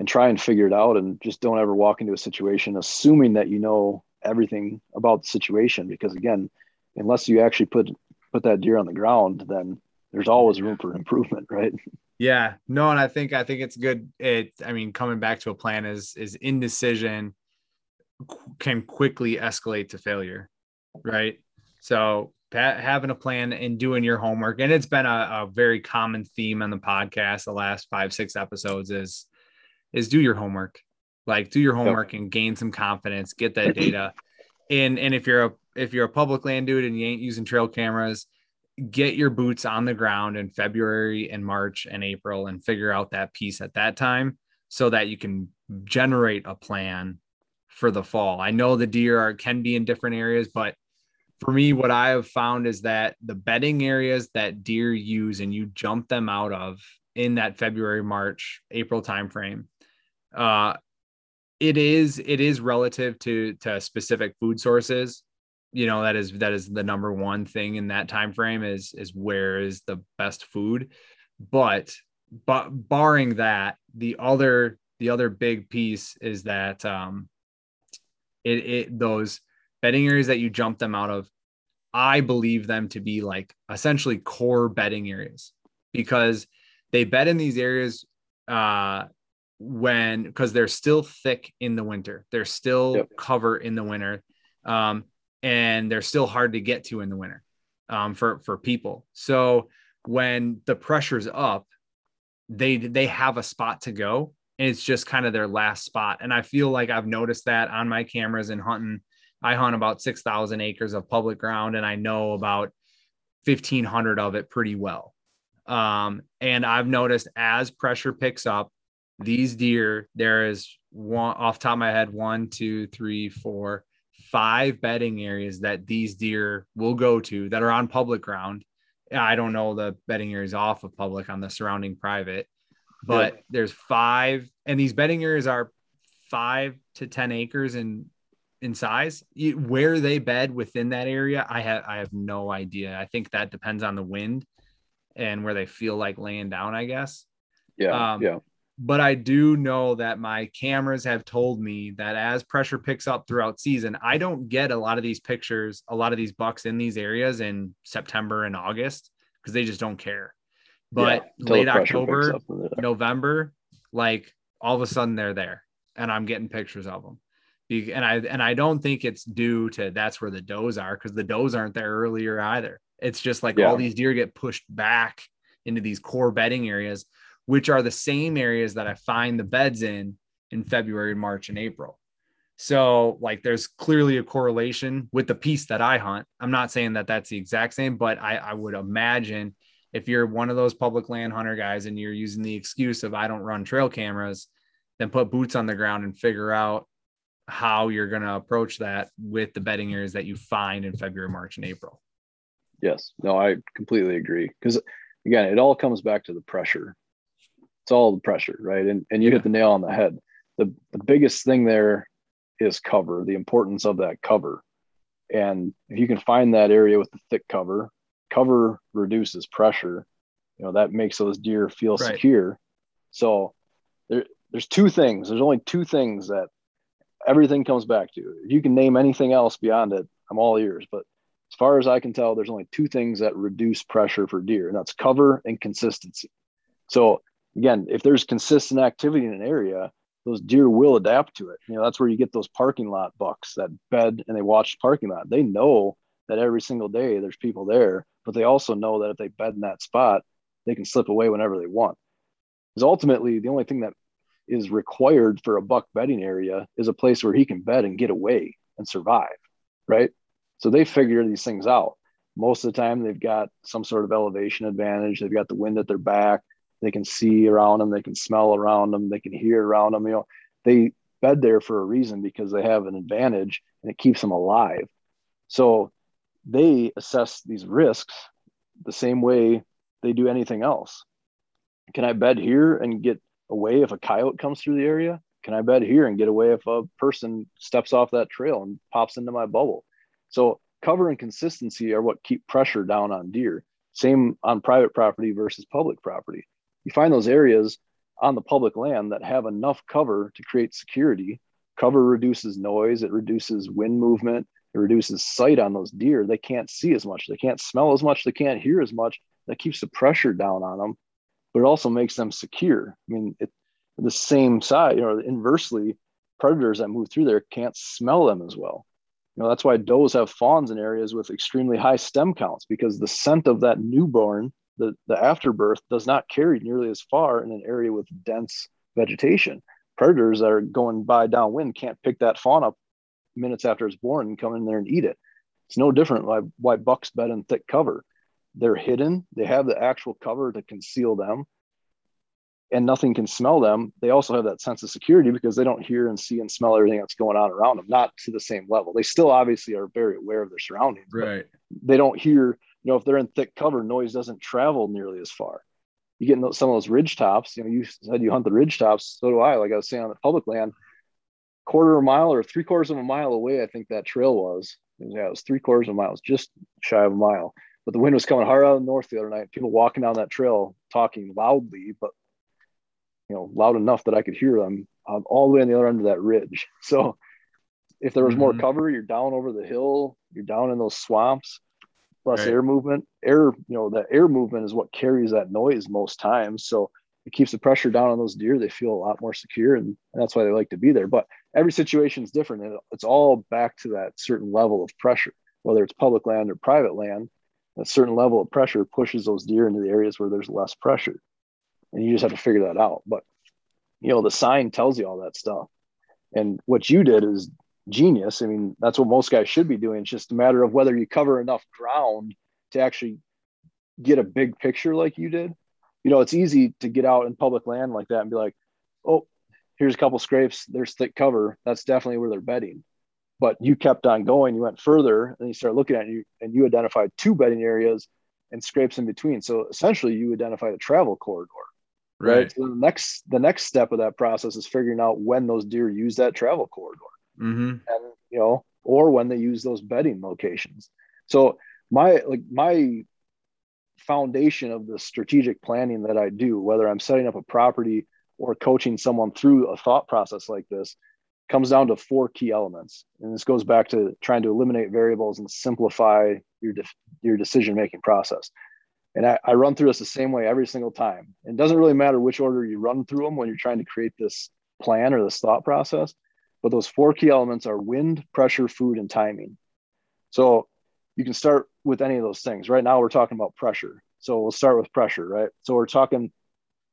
and try and figure it out and just don't ever walk into a situation assuming that you know everything about the situation because again unless you actually put put that deer on the ground then there's always room for improvement [laughs] right? Yeah. No and i think i think it's good. It i mean coming back to a plan is is indecision can quickly escalate to failure right? So having a plan and doing your homework and it's been a, a very common theme on the podcast the last five six episodes is is do your homework. Like do your homework yep. and gain some confidence, get that [clears throat] data. and and if you're a if you're a public land dude and you ain't using trail cameras, get your boots on the ground in February and March and April and figure out that piece at that time so that you can generate a plan for the fall. I know the deer are can be in different areas, but for me, what I have found is that the bedding areas that deer use and you jump them out of in that February, March, April timeframe uh, it is it is relative to to specific food sources. You know that is that is the number one thing in that time frame is is where is the best food. But but barring that the other the other big piece is that um it it those bedding areas that you jump them out of i believe them to be like essentially core bedding areas because they bed in these areas uh when because they're still thick in the winter. They're still yep. cover in the winter um, and they're still hard to get to in the winter um, for for people. So when the pressure's up they they have a spot to go and it's just kind of their last spot. And i feel like i've noticed that on my cameras and hunting. I hunt about 6000 acres of public ground and i know about 1500 of it pretty well. Um, and i've noticed as pressure picks up these deer, there is one off top of my head, one, two, three, four, five bedding areas that these deer will go to that are on public ground. I don't know the bedding areas off of public on the surrounding private, but yeah. there's five, and these bedding areas are five to 10 acres in in size. Where they bed within that area, I have I have no idea. I think that depends on the wind and where they feel like laying down, I guess. Yeah. Um, yeah but I do know that my cameras have told me that as pressure picks up throughout season, I don't get a lot of these pictures, a lot of these bucks in these areas in September and August because they just don't care. But yeah, late October, November, like all of a sudden they're there and I'm getting pictures of them. And I and I don't think it's due to that's where the does are because the does aren't there earlier either. It's just like yeah. all these deer get pushed back into these core bedding areas which are the same areas that I find the beds in in February, March, and April. So, like, there's clearly a correlation with the piece that I hunt. I'm not saying that that's the exact same, but I, I would imagine if you're one of those public land hunter guys and you're using the excuse of I don't run trail cameras, then put boots on the ground and figure out how you're going to approach that with the bedding areas that you find in February, March, and April. Yes, no, I completely agree. Because again, it all comes back to the pressure it's all the pressure, right? And and you hit the nail on the head. The the biggest thing there is cover, the importance of that cover. And if you can find that area with the thick cover, cover reduces pressure. You know, that makes those deer feel right. secure. So there, there's two things. There's only two things that everything comes back to. If you can name anything else beyond it, I'm all ears. But as far as I can tell, there's only two things that reduce pressure for deer, and that's cover and consistency. So again, if there's consistent activity in an area, those deer will adapt to it. You know, that's where you get those parking lot bucks that bed and they watch the parking lot. They know that every single day there's people there, but they also know that if they bed in that spot, they can slip away whenever they want. Because ultimately, the only thing that is required for a buck bedding area is a place where he can bed and get away and survive, right? So they figure these things out. Most of the time, they've got some sort of elevation advantage. They've got the wind at their back. They can see around them. They can smell around them. They can hear around them. You know, they bed there for a reason because they have an advantage and it keeps them alive. So they assess these risks the same way they do anything else. Can I bed here and get away if a coyote comes through the area? Can I bed here and get away if a person steps off that trail and pops into my bubble? So cover and consistency are what keep pressure down on deer. Same on private property versus public property. You find those areas on the public land that have enough cover to create security. Cover reduces noise, it reduces wind movement, it reduces sight on those deer. They can't see as much, they can't smell as much, they can't hear as much. That keeps the pressure down on them, but it also makes them secure. I mean, it, the same side, you know, inversely, predators that move through there can't smell them as well. You know, that's why does have fawns in areas with extremely high stem counts because the scent of that newborn, the, the afterbirth, does not carry nearly as far in an area with dense vegetation. Predators that are going by downwind can't pick that fawn up minutes after it's born and come in there and eat it. It's no different why, why bucks bed in thick cover. They're hidden, they have the actual cover to conceal them, and nothing can smell them. They also have that sense of security because they don't hear and see and smell everything that's going on around them, not to the same level. They still obviously are very aware of their surroundings. Right. They don't hear, you know, if they're in thick cover, noise doesn't travel nearly as far. You get in some of those ridge tops, you know, you said you hunt the ridge tops. So do I. Like I was saying on the public land, quarter of a mile or three quarters of a mile away, I think that trail was. Yeah, it was three quarters of a mile, It just shy of a mile. But the wind was coming hard out of the north the other night. People walking down that trail talking loudly, but you know, loud enough that I could hear them um, all the way on the other end of that ridge. [laughs] So if there was more mm-hmm. cover, you're down over the hill, you're down in those swamps, less right. air movement. Air, you know, that air movement is what carries that noise most times. So it keeps the pressure down on those deer. They feel a lot more secure, and, and that's why they like to be there. But every situation is different, and it's all back to that certain level of pressure, whether it's public land or private land. A certain level of pressure pushes those deer into the areas where there's less pressure, and you just have to figure that out. But you know, the sign tells you all that stuff, and what you did is genius. I mean, that's what most guys should be doing. It's just a matter of whether you cover enough ground to actually get a big picture like you did you know, it's easy to get out in public land like that and be like, oh, here's a couple scrapes. There's thick cover. That's definitely where they're bedding. But you kept on going. You went further, and you start looking at you, and you identified two bedding areas and scrapes in between. So essentially, you identified a travel corridor. Right. right? So the next the next step of that process is figuring out when those deer use that travel corridor, mm-hmm. and you know, or when they use those bedding locations. So my like my foundation of the strategic planning that I do, whether I'm setting up a property or coaching someone through a thought process like this, comes down to four key elements. And this goes back to trying to eliminate variables and simplify your, de- your decision making process. And I, I run through this the same way every single time. It doesn't really matter which order you run through them when you're trying to create this plan or this thought process. But those four key elements are wind, pressure, food, and timing. So you can start with any of those things. Right now, we're talking about pressure. So we'll start with pressure, right? So we're talking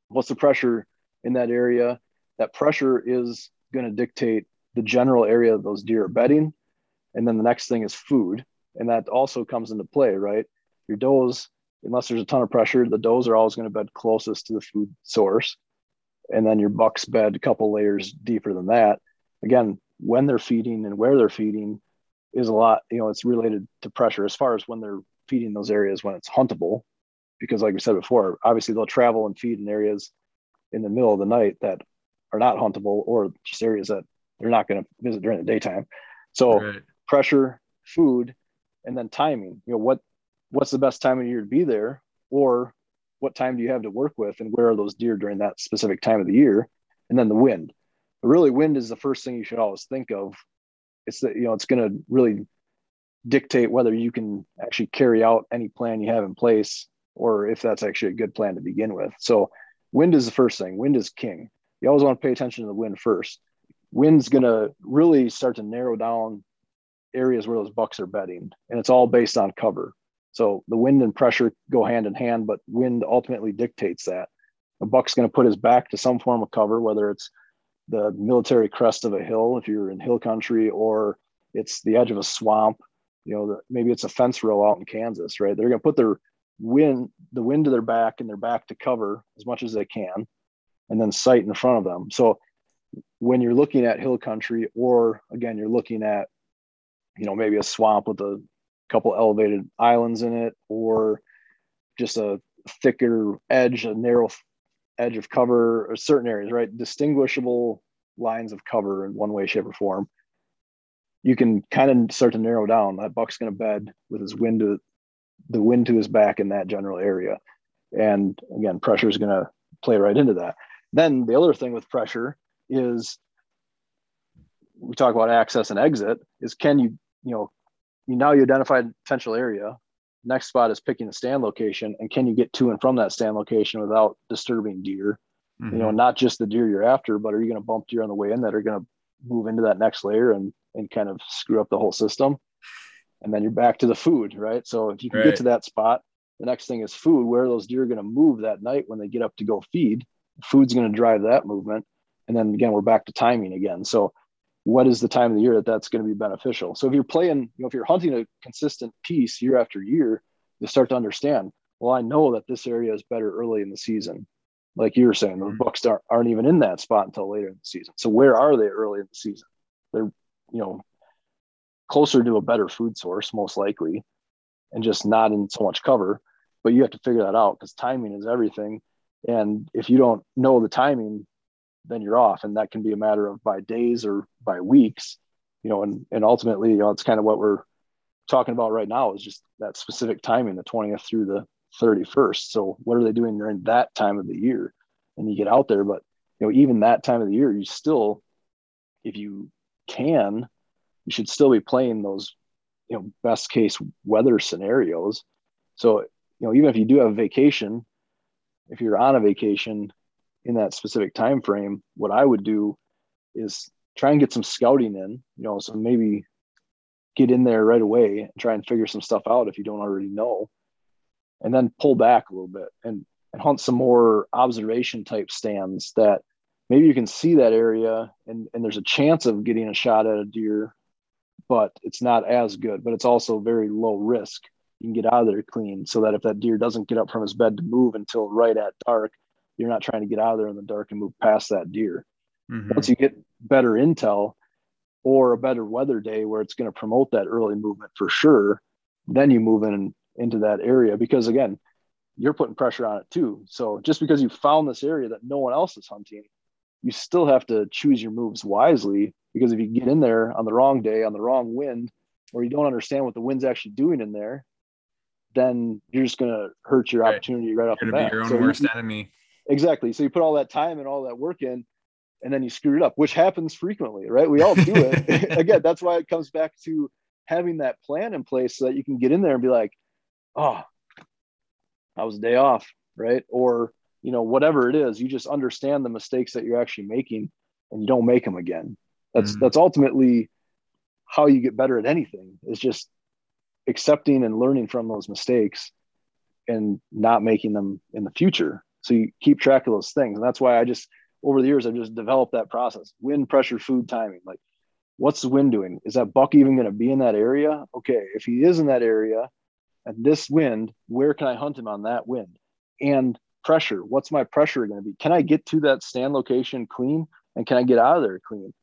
what's the pressure in that area? That pressure is going to dictate the general area those deer are bedding. And then the next thing is food. And that also comes into play, right? Your does, unless there's a ton of pressure, the does are always going to bed closest to the food source. And then your bucks bed a couple layers deeper than that. Again, when they're feeding and where they're feeding is a lot, you know, it's related to pressure as far as when they're feeding those areas when it's huntable. Because, like we said before, obviously they'll travel and feed in areas in the middle of the night that are not huntable or just areas that they're not going to visit during the daytime. So, right. pressure, food, and then timing. You know, what what's the best time of year to be there, or what time do you have to work with, and where are those deer during that specific time of the year? And then the wind. Really, wind is the first thing you should always think of it's that you know it's going to really dictate whether you can actually carry out any plan you have in place or if that's actually a good plan to begin with. So wind is the first thing. Wind is king. You always want to pay attention to the wind first. Wind's going to really start to narrow down areas where those bucks are bedding, and it's all based on cover. So the wind and pressure go hand in hand, but wind ultimately dictates that. A buck's going to put his back to some form of cover, whether it's the military crest of a hill if you're in hill country, or it's the edge of a swamp. You know, the, maybe it's a fence row out in Kansas, right? They're going to put their wind, the wind to their back and their back to cover as much as they can, and then sight in front of them. So when you're looking at hill country, or again, you're looking at, you know, maybe a swamp with a couple elevated islands in it, or just a thicker edge, a narrow edge of cover, or certain areas, right? Distinguishable lines of cover in one way, shape, or form. You can kind of start to narrow down that buck's going to bed with his wind to the wind to his back in that general area. And again, pressure is going to play right into that. Then the other thing with pressure is we talk about access and exit is can you, you know, you now you identified potential area. Next spot is picking the stand location and can you get to and from that stand location without disturbing deer? Mm-hmm. You know, mm-hmm. not just the deer you're after, but are you going to bump deer on the way in that are going to move into that next layer and and kind of screw up the whole system? and then you're back to the food, right? So if you can right. get to that spot, the next thing is food. Where are those deer going to move that night when they get up to go feed? Food's going to drive that movement, and then again we're back to timing again. So what is the time of the year that that's going to be beneficial? So if you're playing, you know, if you're hunting a consistent piece year after year, you start to understand. Well, I know that this area is better early in the season. Like you were saying, the mm-hmm. bucks aren't, aren't even in that spot until later in the season. So where are they early in the season? They're, you know, closer to a better food source, most likely, and just not in so much cover. But you have to figure that out because timing is everything. And if you don't know the timing, then you're off. And that can be a matter of by days or by weeks, you know, and, and ultimately, you know, it's kind of what we're talking about right now is just that specific timing, the 20th through the 31st. So what are they doing during that time of the year? And you get out there, but you know, even that time of the year, you still, if you can, you should still be playing those you know best case weather scenarios so you know even if you do have a vacation if you're on a vacation in that specific time frame what i would do is try and get some scouting in you know so maybe get in there right away and try and figure some stuff out if you don't already know and then pull back a little bit and, and hunt some more observation type stands that maybe you can see that area and, and there's a chance of getting a shot at a deer but it's not as good, but it's also very low risk. You can get out of there clean so that if that deer doesn't get up from his bed to move until right at dark, you're not trying to get out of there in the dark and move past that deer. Mm-hmm. Once you get better intel or a better weather day where it's going to promote that early movement for sure, then you move in into that area because again, you're putting pressure on it too. So just because you found this area that no one else is hunting, you still have to choose your moves wisely because if you get in there on the wrong day, on the wrong wind, or you don't understand what the wind's actually doing in there, then you're just going to hurt your right. opportunity right off the bat. your own so worst you, enemy. Exactly. So you put all that time and all that work in, and then you screw it up, which happens frequently, right? We all do it. [laughs] [laughs] Again, that's why it comes back to having that plan in place so that you can get in there and be like, oh, I was a day off, right? Or, you know, whatever it is, you just understand the mistakes that you're actually making and you don't make them again. That's mm-hmm. that's ultimately how you get better at anything is just accepting and learning from those mistakes and not making them in the future. So you keep track of those things. And that's why I just over the years I've just developed that process. Wind, pressure, food, timing. Like what's the wind doing? Is that buck even going to be in that area? Okay, if he is in that area at this wind, where can I hunt him on that wind? And pressure, what's my pressure going to be? Can I get to that stand location clean? And can I get out of there clean?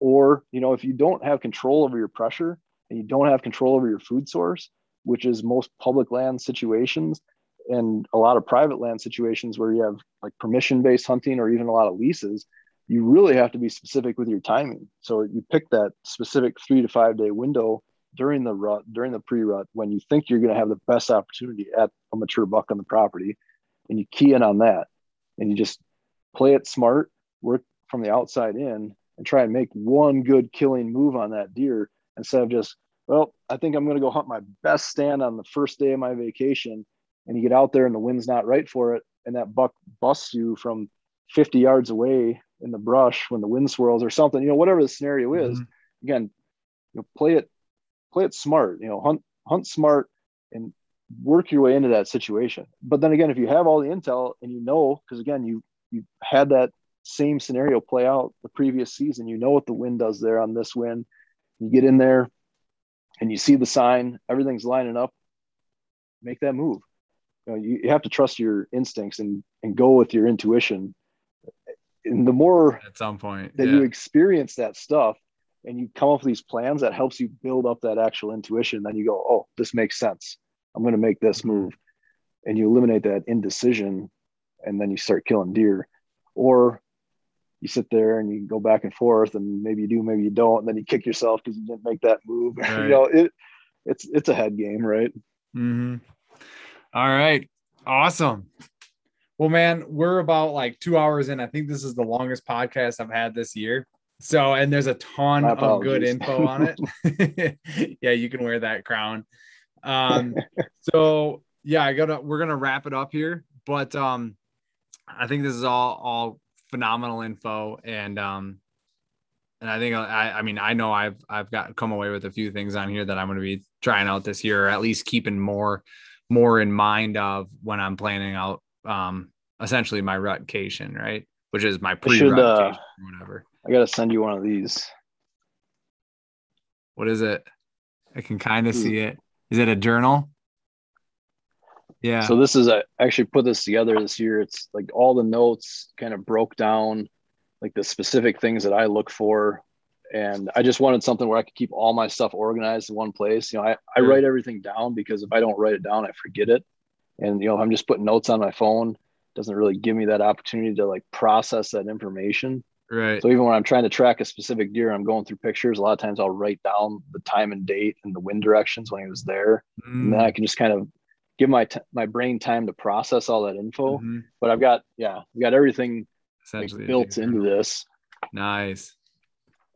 Or, you know, if you don't have control over your pressure and you don't have control over your food source, which is most public land situations and a lot of private land situations where you have like permission based hunting or even a lot of leases, you really have to be specific with your timing. So you pick that specific three to five day window during the rut, during the pre rut, when you think you're going to have the best opportunity at a mature buck on the property, and you key in on that and you just play it smart, work from the outside in, and try and make one good killing move on that deer instead of just well, I think I'm going to go hunt my best stand on the first day of my vacation. And you get out there and the wind's not right for it. And that buck busts you from 50 yards away in the brush when the wind swirls or something, you know, whatever the scenario is. Mm-hmm. Again, you know, play it, play it smart, you know, hunt, hunt smart and work your way into that situation. But then again, if you have all the intel and you know, because again, you, you had that same scenario play out the previous season, you know what the wind does there on this wind. You get in there, and you see the sign, everything's lining up, make that move. You, know, you, you have to trust your instincts and, and go with your intuition. And the more at some point that yeah. you experience that stuff and you come up with these plans that helps you build up that actual intuition, then you go, oh, this makes sense. I'm going to make this mm-hmm. move. And you eliminate that indecision and then you start killing deer. Or you sit there and you go back and forth and maybe you do maybe you don't and then you kick yourself because you didn't make that move [laughs] right. you know it it's it's a head game right mm-hmm. All right. Awesome. Well man we're about like two hours in. I think this is the longest podcast i've had this year. So and there's a ton of good info on it. [laughs] Yeah you can wear that crown. Um [laughs] so yeah i gotta we're gonna wrap it up here but um i think this is all all phenomenal info and um and I think I I mean I know I've I've got come away with a few things on here that I'm going to be trying out this year or at least keeping more more in mind of when I'm planning out um essentially my rutcation, right? Which is my pre rut uh, whatever. I got to send you one of these. What is it? I can kind of see it. Is it a journal? Yeah. So this is I actually put this together this year. It's like all the notes kind of broke down, like the specific things that I look for. And I just wanted something where I could keep all my stuff organized in one place. You know, I, I write everything down because if I don't write it down, I forget it. And you know, I'm just putting notes on my phone, doesn't really give me that opportunity to like process that information. Right. So even when I'm trying to track a specific deer, I'm going through pictures. A lot of times I'll write down the time and date and the wind directions when he was there. Mm. And then I can just kind of give my t- my brain time to process all that info. Mm-hmm. But I've got yeah, we got everything like, built into this. Nice.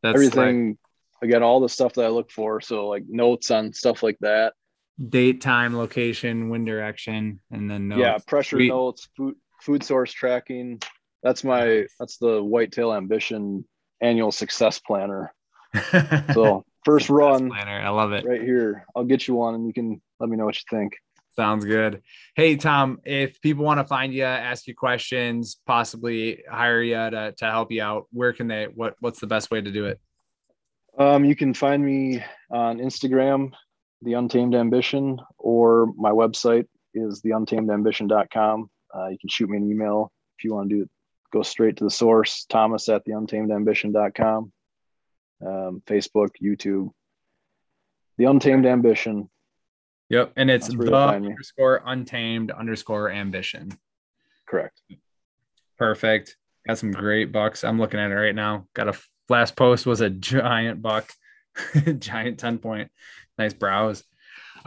That's everything. Like, I got all the stuff that I look for. So like notes on stuff like that. Date, time, location, wind direction, and then notes. yeah, pressure Sweet. notes, food food source tracking. That's my that's the whitetail ambition annual success planner. [laughs] so first run planner. I love it. Right here. I'll get you one and you can let me know what you think. Sounds good. Hey, Tom, if people want to find you, ask you questions, possibly hire you to, to help you out, where can they, what, what's the best way to do it? Um, you can find me on Instagram, The Untamed Ambition, or my website is theuntamedambition.com. Uh, you can shoot me an email if you want to do it. Go straight to the source, Thomas at theuntamedambition.com. Um, Facebook, YouTube, The Untamed Ambition Yep. And it's the underscore untamed underscore ambition. Correct. Perfect. Got some great bucks. I'm looking at it right now. Got a last post was a giant buck, [laughs] giant 10 point. Nice browse.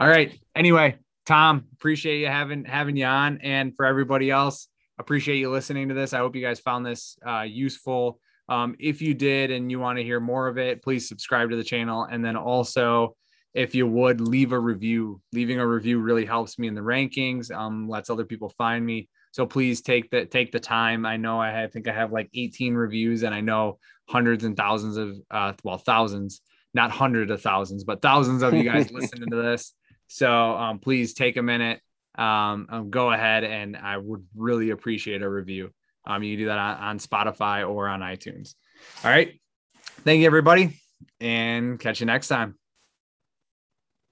All right. Anyway, Tom, appreciate you having having you on. And for everybody else, appreciate you listening to this. I hope you guys found this uh, useful. Um, if you did and you want to hear more of it, please subscribe to the channel. And then also if you would leave a review. Leaving a review really helps me in the rankings um, lets other people find me. So please take the take the time. I know i, I think i have like 18 reviews and i know hundreds and thousands of uh, well thousands not hundreds of thousands but thousands of you guys [laughs] listening to this. So um, please take a minute um, um, go ahead and i would really appreciate a review. Um, you can do that on, on spotify or on itunes. All right. Thank you everybody and catch you next time